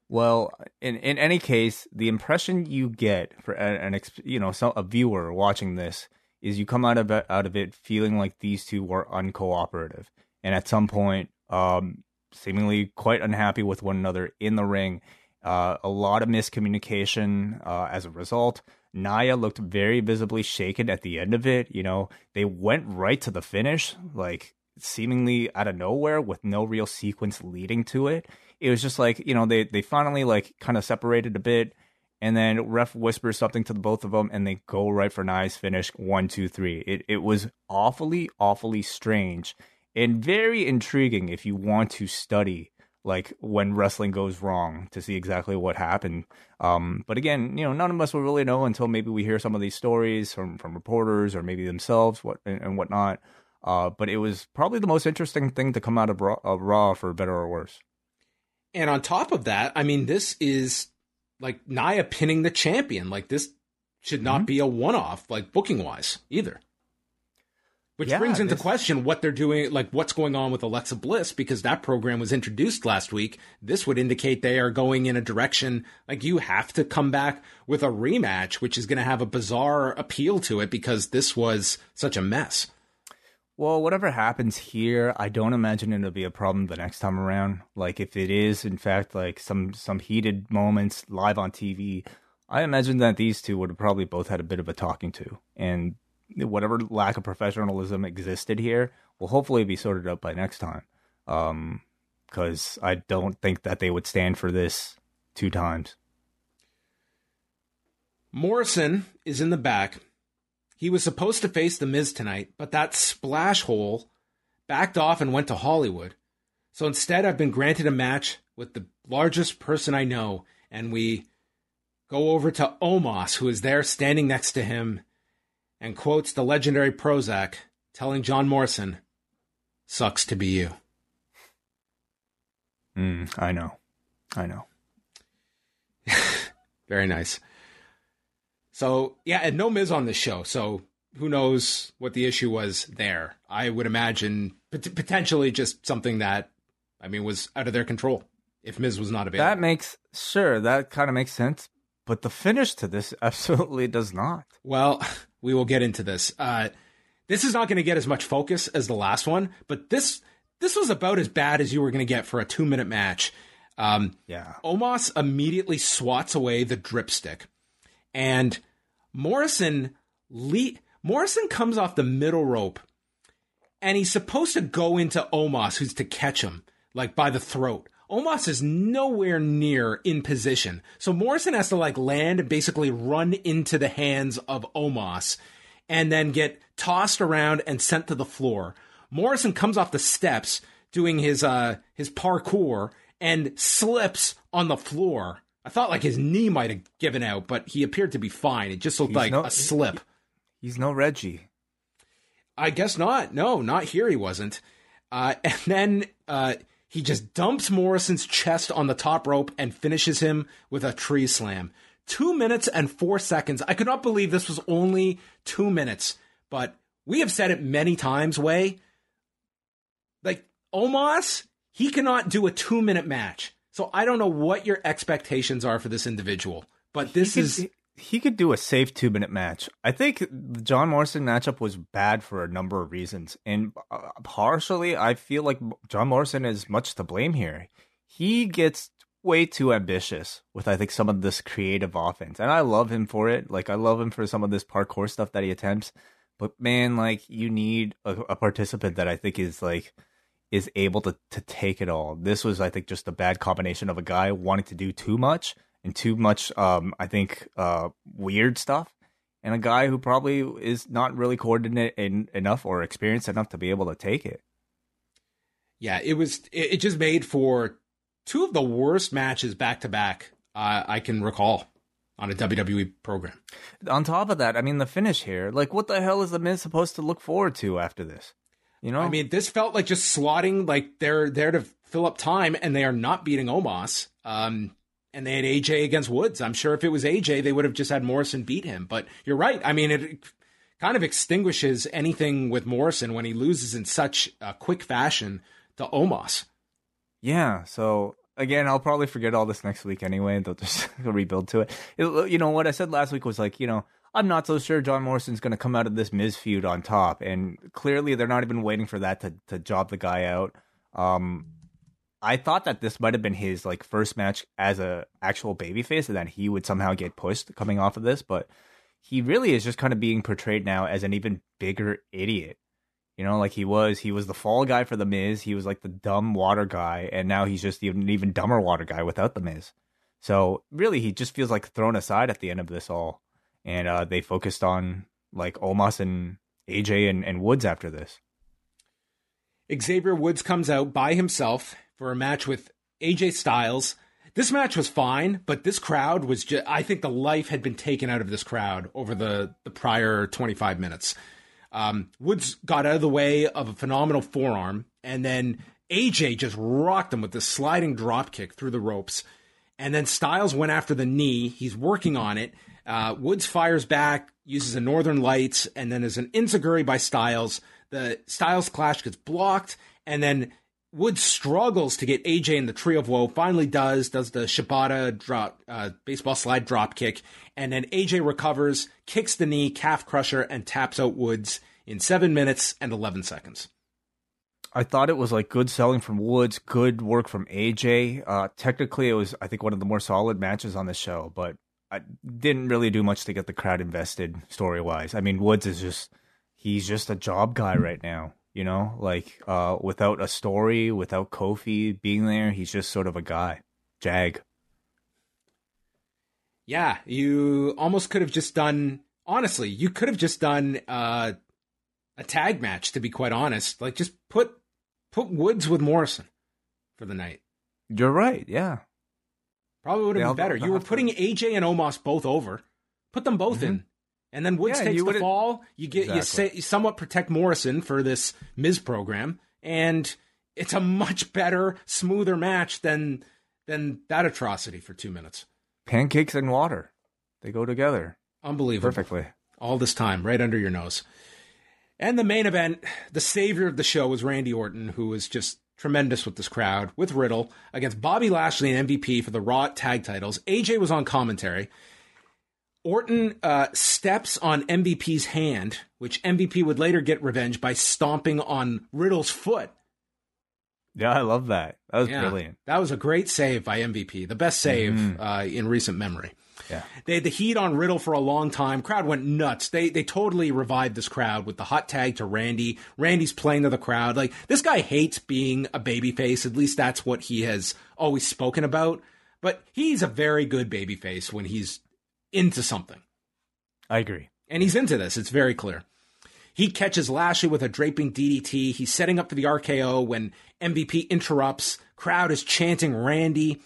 well in in any case the impression you get for an, an you know a viewer watching this is you come out of it, out of it feeling like these two were uncooperative, and at some point, um, seemingly quite unhappy with one another in the ring. Uh, a lot of miscommunication uh, as a result. Nia looked very visibly shaken at the end of it. You know, they went right to the finish, like seemingly out of nowhere with no real sequence leading to it. It was just like, you know, they, they finally like kind of separated a bit and then ref whispers something to the both of them and they go right for Nia's finish one, two, three. It, it was awfully, awfully strange and very intriguing if you want to study like when wrestling goes wrong to see exactly what happened. Um, but again, you know, none of us will really know until maybe we hear some of these stories from from reporters or maybe themselves, what and, and whatnot. Uh, but it was probably the most interesting thing to come out of Raw, of Raw, for better or worse. And on top of that, I mean, this is like Nia pinning the champion. Like this should not mm-hmm. be a one off, like booking wise either. Which yeah, brings into this... question what they're doing, like what's going on with Alexa Bliss, because that program was introduced last week. This would indicate they are going in a direction like you have to come back with a rematch, which is going to have a bizarre appeal to it because this was such a mess. Well, whatever happens here, I don't imagine it'll be a problem the next time around. Like if it is, in fact, like some some heated moments live on TV, I imagine that these two would have probably both had a bit of a talking to, and whatever lack of professionalism existed here will hopefully be sorted out by next time. Um, because I don't think that they would stand for this two times. Morrison is in the back. He was supposed to face The Miz tonight, but that splash hole backed off and went to Hollywood. So instead, I've been granted a match with the largest person I know, and we go over to Omos, who is there standing next to him, and quotes the legendary Prozac, telling John Morrison, Sucks to be you. Mm, I know. I know. Very nice. So, yeah, and no Miz on this show. So, who knows what the issue was there? I would imagine pot- potentially just something that, I mean, was out of their control if Miz was not available. That makes, sure, that kind of makes sense. But the finish to this absolutely does not. Well, we will get into this. Uh, this is not going to get as much focus as the last one, but this this was about as bad as you were going to get for a two minute match. Um, yeah. Omos immediately swats away the dripstick, and Morrison le- Morrison comes off the middle rope, and he's supposed to go into Omos, who's to catch him like by the throat. Omos is nowhere near in position. So Morrison has to like land and basically run into the hands of Omos and then get tossed around and sent to the floor. Morrison comes off the steps doing his uh his parkour and slips on the floor. I thought like his knee might have given out, but he appeared to be fine. It just looked he's like no, a slip. He's no Reggie. I guess not. No, not here. He wasn't. Uh, and then uh, he just dumps Morrison's chest on the top rope and finishes him with a tree slam. Two minutes and four seconds. I could not believe this was only two minutes, but we have said it many times, Wai. Like, Omos, he cannot do a two minute match. So I don't know what your expectations are for this individual, but this he is he could do a safe two minute match. I think the John Morrison matchup was bad for a number of reasons. And uh, partially, I feel like John Morrison is much to blame here. He gets way too ambitious with, I think, some of this creative offense. And I love him for it. Like, I love him for some of this parkour stuff that he attempts. But man, like, you need a, a participant that I think is like, is able to, to take it all. This was, I think, just a bad combination of a guy wanting to do too much and too much, um, I think, uh, weird stuff, and a guy who probably is not really coordinated enough or experienced enough to be able to take it. Yeah, it was. It, it just made for two of the worst matches back to back I can recall on a WWE program. On top of that, I mean, the finish here, like, what the hell is the Miz supposed to look forward to after this? You know, I mean, this felt like just slotting, like they're there to fill up time, and they are not beating Omos. Um, and they had AJ against Woods. I'm sure if it was AJ, they would have just had Morrison beat him. But you're right. I mean, it kind of extinguishes anything with Morrison when he loses in such a quick fashion to Omos. Yeah. So again, I'll probably forget all this next week anyway. They'll just rebuild to it. it. You know what I said last week was like, you know, I'm not so sure John Morrison's going to come out of this Miz feud on top. And clearly, they're not even waiting for that to to job the guy out. Um, I thought that this might have been his like first match as a actual babyface, and that he would somehow get pushed coming off of this. But he really is just kind of being portrayed now as an even bigger idiot. You know, like he was, he was the fall guy for the Miz. He was like the dumb water guy, and now he's just even even dumber water guy without the Miz. So really, he just feels like thrown aside at the end of this all, and uh, they focused on like Omos and AJ and, and Woods after this. Xavier Woods comes out by himself for a match with AJ Styles. This match was fine, but this crowd was just I think the life had been taken out of this crowd over the, the prior 25 minutes. Um, Woods got out of the way of a phenomenal forearm, and then AJ just rocked him with this sliding drop kick through the ropes. And then Styles went after the knee. He's working on it. Uh, Woods fires back, uses a Northern Lights, and then there's an Enzuigiri by Styles. The Styles clash gets blocked, and then Woods struggles to get AJ in the Tree of Woe. Finally, does does the Shibata drop uh, baseball slide drop kick, and then AJ recovers, kicks the knee, calf crusher, and taps out Woods in seven minutes and eleven seconds. I thought it was like good selling from Woods, good work from AJ. Uh, technically, it was I think one of the more solid matches on the show, but I didn't really do much to get the crowd invested story wise. I mean, Woods is just he's just a job guy right now. You know, like uh, without a story, without Kofi being there, he's just sort of a guy. Jag. Yeah, you almost could have just done. Honestly, you could have just done uh, a tag match. To be quite honest, like just put put Woods with Morrison for the night. You're right. Yeah, probably would have been better. You were putting AJ and Omos both over. Put them both mm-hmm. in. And then Woods yeah, takes the fall. You get exactly. you, say, you somewhat protect Morrison for this Miz program, and it's a much better, smoother match than than that atrocity for two minutes. Pancakes and water, they go together. Unbelievable, perfectly. All this time, right under your nose. And the main event, the savior of the show was Randy Orton, who was just tremendous with this crowd, with Riddle, against Bobby Lashley and MVP for the Raw tag titles. AJ was on commentary. Orton uh, steps on MVP's hand, which MVP would later get revenge by stomping on Riddle's foot. Yeah, I love that. That was yeah, brilliant. That was a great save by MVP, the best save mm-hmm. uh, in recent memory. Yeah. They had the heat on Riddle for a long time. Crowd went nuts. They they totally revived this crowd with the hot tag to Randy. Randy's playing to the crowd. Like this guy hates being a babyface. At least that's what he has always spoken about. But he's a very good babyface when he's into something. I agree. And he's into this. It's very clear. He catches Lashley with a draping DDT. He's setting up for the RKO when MVP interrupts. Crowd is chanting Randy.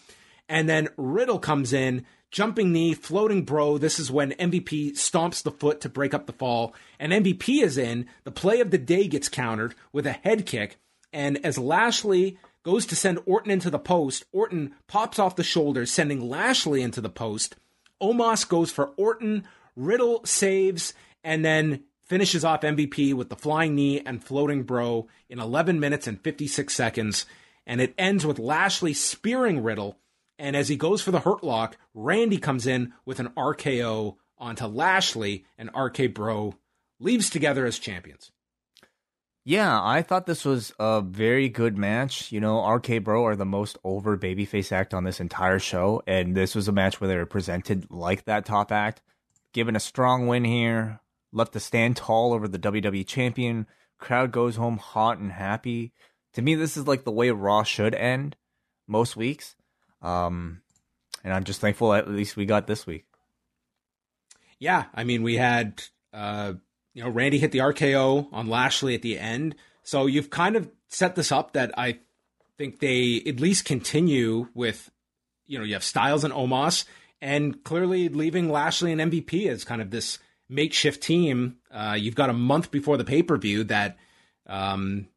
And then Riddle comes in, jumping knee, floating bro. This is when MVP stomps the foot to break up the fall. And MVP is in. The play of the day gets countered with a head kick. And as Lashley goes to send Orton into the post, Orton pops off the shoulder, sending Lashley into the post. Omos goes for Orton. Riddle saves and then finishes off MVP with the flying knee and floating bro in 11 minutes and 56 seconds. And it ends with Lashley spearing Riddle. And as he goes for the hurt lock, Randy comes in with an RKO onto Lashley, and RK Bro leaves together as champions. Yeah, I thought this was a very good match. You know, RK Bro are the most over babyface act on this entire show, and this was a match where they were presented like that top act. Given a strong win here, left to stand tall over the WWE champion. Crowd goes home hot and happy. To me, this is like the way Raw should end most weeks. Um, and I'm just thankful at least we got this week. Yeah, I mean, we had uh, you know, Randy hit the RKO on Lashley at the end. So you've kind of set this up that I think they at least continue with, you know, you have Styles and Omos, and clearly leaving Lashley and MVP as kind of this makeshift team. Uh, you've got a month before the pay per view that um,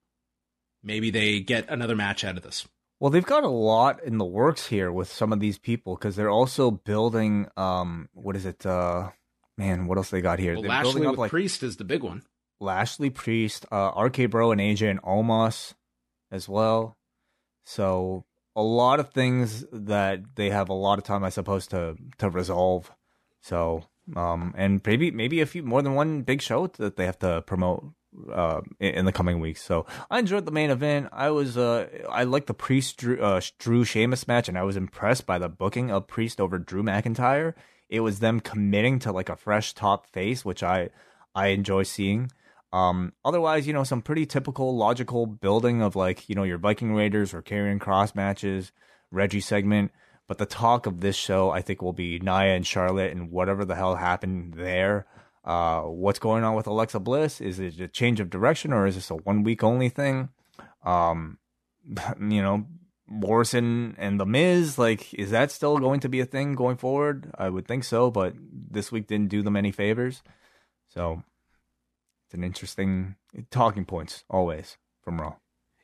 maybe they get another match out of this. Well, they've got a lot in the works here with some of these people because they're also building. Um, what is it? Uh, man, what else they got here? Well, Lashley with like Priest is the big one. Lashley, Priest, uh, RK Bro, and AJ and Omos as well. So a lot of things that they have a lot of time, I suppose, to to resolve. So Um, and maybe maybe a few more than one big show that they have to promote uh, in, in the coming weeks. So I enjoyed the main event. I was uh, I liked the Priest Drew, uh, Drew Sheamus match, and I was impressed by the booking of Priest over Drew McIntyre. It was them committing to like a fresh top face, which I I enjoy seeing. Um, otherwise, you know, some pretty typical logical building of like, you know, your Viking Raiders or Karrion Kross matches, Reggie segment. But the talk of this show, I think, will be Nia and Charlotte and whatever the hell happened there. Uh, what's going on with Alexa Bliss? Is it a change of direction or is this a one week only thing? Um, you know, Morrison and The Miz, like, is that still going to be a thing going forward? I would think so, but this week didn't do them any favors. So it's an interesting talking points always from Raw.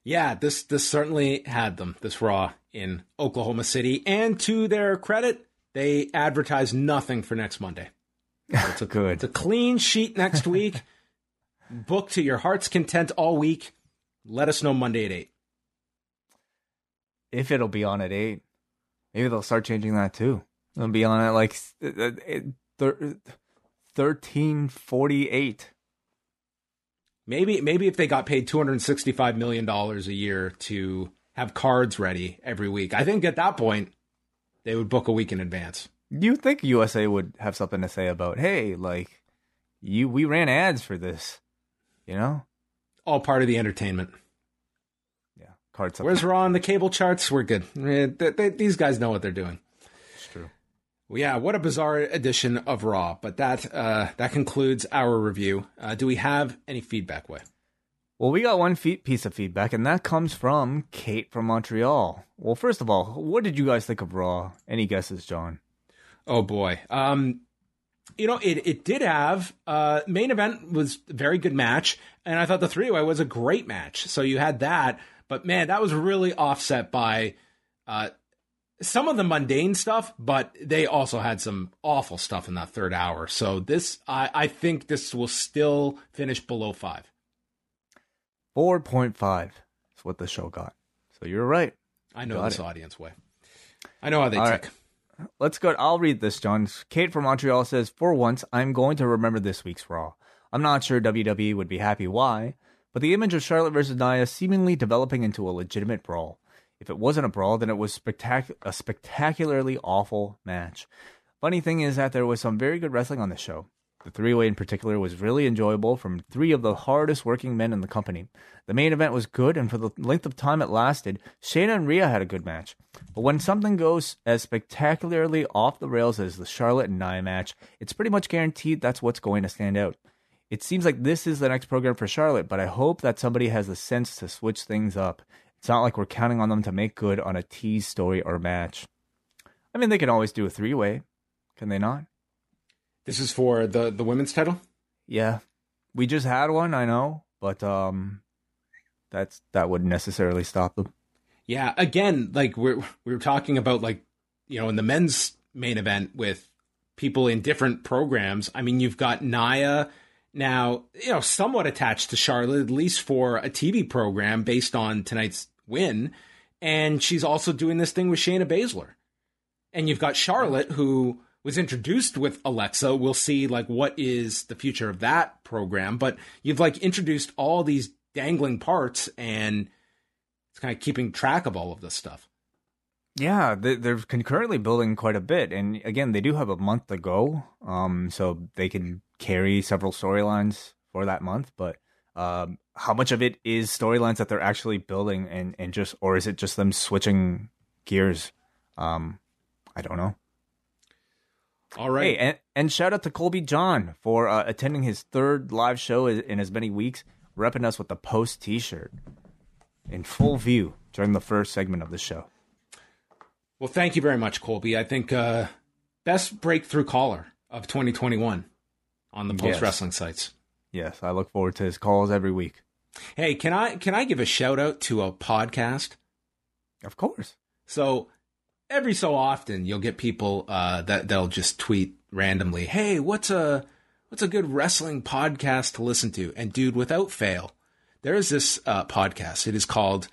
Yeah, this this certainly had them. This Raw in Oklahoma City, and to their credit, they advertised nothing for next Monday. It's a good. It's a clean sheet next week. Book to your heart's content all week. Let us know Monday at eight. If it'll be on at eight, maybe they'll start changing that too. It'll be on at like uh, uh, thirteen forty eight. Maybe maybe if they got paid two hundred sixty five million dollars a year to have cards ready every week, I think at that point they would book a week in advance. You think USA would have something to say about, hey, like you we ran ads for this, you know? All part of the entertainment. Yeah, cards. Where's Raw on the cable charts? We're good. They, they, these guys know what they're doing. It's true. Well, yeah, what a bizarre edition of Raw. But that uh, that concludes our review. Uh, do we have any feedback, Wai? Well, we got one piece of feedback, and that comes from Kate from Montreal. Well, first of all, what did you guys think of Raw? Any guesses, John? Oh boy. Um, you know, it, it did have uh, main event was a very good match, and I thought the three way was a great match. So you had that, but man, that was really offset by uh, some of the mundane stuff, but they also had some awful stuff in that third hour. So this, I, I think this will still finish below five. Four point five is what the show got. So you're right. I know got this it. audience way. I know how they All tick. Right. Let's go. I'll read this, John. Kate from Montreal says, For once, I'm going to remember this week's Raw. I'm not sure WWE would be happy why, but the image of Charlotte versus Nia seemingly developing into a legitimate brawl. If it wasn't a brawl, then it was spectac- a spectacularly awful match. Funny thing is that there was some very good wrestling on the show. The three way in particular was really enjoyable from three of the hardest working men in the company. The main event was good, and for the length of time it lasted, Shayna and Rhea had a good match. But when something goes as spectacularly off the rails as the Charlotte and Nia match, it's pretty much guaranteed that's what's going to stand out. It seems like this is the next program for Charlotte, but I hope that somebody has the sense to switch things up. It's not like we're counting on them to make good on a tease story or match. I mean, they can always do a three way, can they not? This is for the the women's title. Yeah, we just had one. I know, but um, that's that wouldn't necessarily stop them. Yeah, again, like we're we were talking about, like you know, in the men's main event with people in different programs. I mean, you've got Nia now, you know, somewhat attached to Charlotte, at least for a TV program based on tonight's win, and she's also doing this thing with Shayna Baszler. And you've got Charlotte, who was introduced with Alexa. We'll see like what is the future of that program, but you've like introduced all these dangling parts and it's kind of keeping track of all of this stuff. Yeah, they're concurrently building quite a bit, and again, they do have a month to go, um, so they can carry several storylines for that month. But um, how much of it is storylines that they're actually building, and and just, or is it just them switching gears? Um, I don't know. All right. Hey, and, and shout out to Colby John for uh, attending his third live show in as many weeks, repping us with the post t shirt in full view during the first segment of the show. Well, thank you very much, Colby. I think uh, best breakthrough caller of 2021 on the post wrestling yes. sites. Yes, I look forward to his calls every week. Hey, can I can I give a shout out to a podcast? Of course. So every so often you'll get people uh, that they'll just tweet randomly, "Hey, what's a what's a good wrestling podcast to listen to?" And dude, without fail, there is this uh, podcast. It is called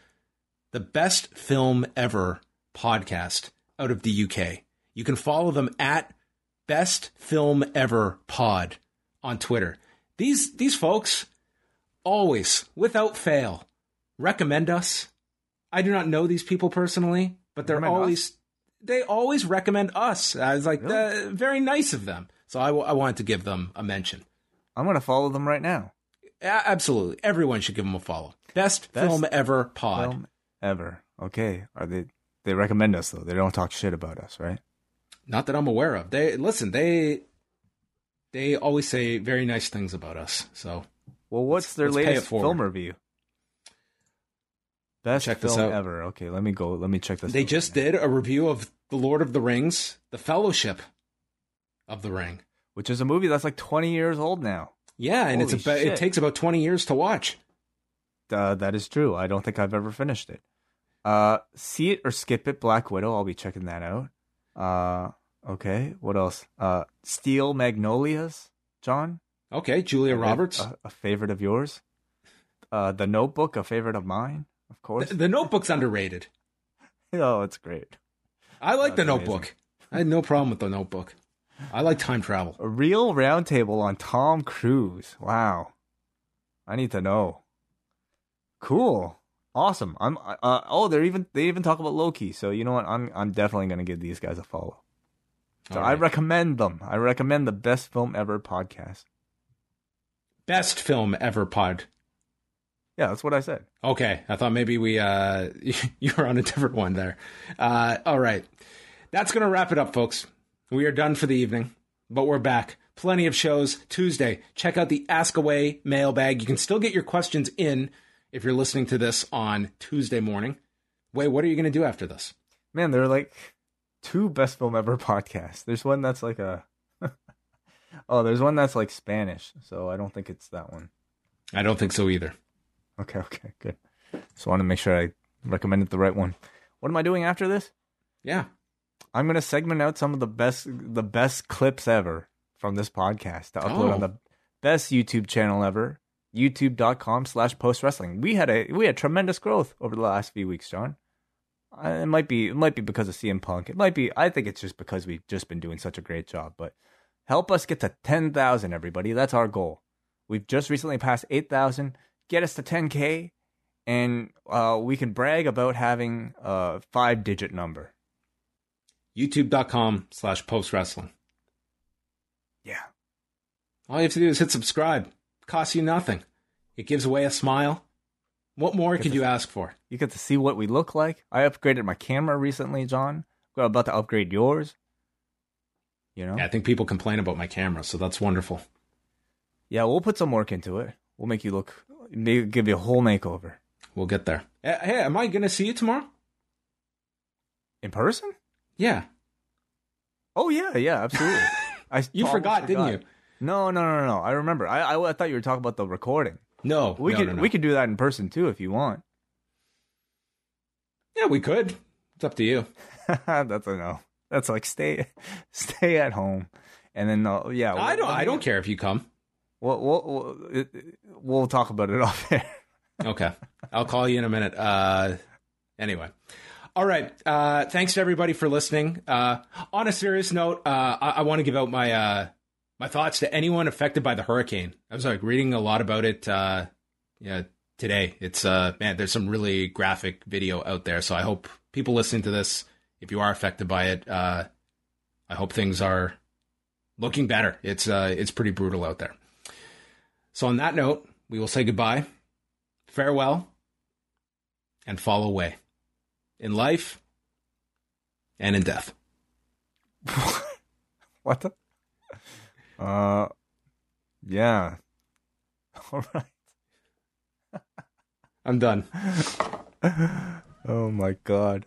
the Best Film Ever podcast out of the UK. You can follow them at best film ever pod on Twitter. These these folks always, without fail, recommend us. I do not know these people personally, but they're Recommend always they always recommend us. I was like, uh, very nice of them. So I, w- I wanted to give them a mention. I'm gonna follow them right now. A- absolutely, everyone should give them a follow. Best, Best film ever pod. Film ever. Okay. Are they? They recommend us though. They don't talk shit about us, right? Not that I'm aware of. They listen. They they always say very nice things about us. So Well, what's their let's pay it latest film review? Best Check this film out. ever. Okay, let me go. Let me check this. they just right now. did a review of The Lord of the Rings, The Fellowship of the Ring. which is a movie that's like 20 years old now. Yeah, and it's Holy about, it takes about 20 years to watch. Uh, that is true. I don't think I've ever finished it. Uh, see it or skip it. Black Widow. I'll be checking that out. Uh, okay. What else? Uh, Steel Magnolias. John. Okay, Julia A- Roberts. A, a favorite of yours. Uh, The Notebook. A favorite of mine. Of course. the, the Notebook's underrated. oh, it's great. I like That's The amazing. Notebook. I had no problem with The Notebook. I like time travel. A real roundtable on Tom Cruise. Wow. I need to know. Cool. Awesome. I'm uh oh, they're even they even talk about Loki. So you know what? I'm I'm definitely going to give these guys a follow. So All I recommend them. I recommend the best film ever podcast. Best film ever pod. Yeah, that's what I said. Okay, I thought maybe we uh you were on a different one there. Uh all right. That's going to wrap it up folks. We are done for the evening, but we're back. Plenty of shows Tuesday. Check out the Ask Away mailbag. You can still get your questions in if you're listening to this on Tuesday morning. Wait, what are you going to do after this? Man, there are like two best film ever podcasts. There's one that's like a Oh, there's one that's like Spanish. So I don't think it's that one. I don't think so either. Okay, okay, good. So I want to make sure I recommended the right one. What am I doing after this? Yeah. I'm gonna segment out some of the best the best clips ever from this podcast to upload Oh. on the best YouTube channel ever, youtube.com slash post wrestling. We had a we had tremendous growth over the last few weeks, John. Uh, It might be it might be because of CM Punk. It might be I think it's just because we've just been doing such a great job. But help us get to ten thousand, everybody. That's our goal. We've just recently passed eight thousand. Get us to ten K and uh, we can brag about having a five digit number. YouTube.com slash post wrestling. Yeah. All you have to do is hit subscribe. Costs you nothing. It gives away a smile. What more could you ask for? You get to see what we look like. I upgraded my camera recently, John. We're about to upgrade yours. You know? Yeah, I think people complain about my camera, so that's wonderful. Yeah, we'll put some work into it. We'll make you look, maybe give you a whole makeover. We'll get there. Eh, Hey, am I going to see you tomorrow? In person? Yeah. Oh, yeah, yeah, absolutely. I You almost forgot, didn't you? No, no, no, no. I remember. I, I, I thought you were talking about the recording. No. We no, could no, no. we could do that in person too if you want. Yeah, we could. It's up to you. That's a no. That's like stay stay at home, and then uh, yeah. I don't. I don't care if you come. We'll we'll, we'll, we'll talk about it off air. Okay. I'll call you in a minute. Uh, anyway. All right. Uh, thanks to everybody for listening. Uh, on a serious note, uh, I, I want to give out my uh, my thoughts to anyone affected by the hurricane. I was like reading a lot about it. Uh, yeah, today. It's uh, man, there's some really graphic video out there. So I hope people listening to this, if you are affected by it, uh, I hope things are looking better. It's uh, it's pretty brutal out there. So on that note, we will say goodbye farewell, and fall away in life and in death. what the? Uh, yeah. All right. I'm done. Oh my god.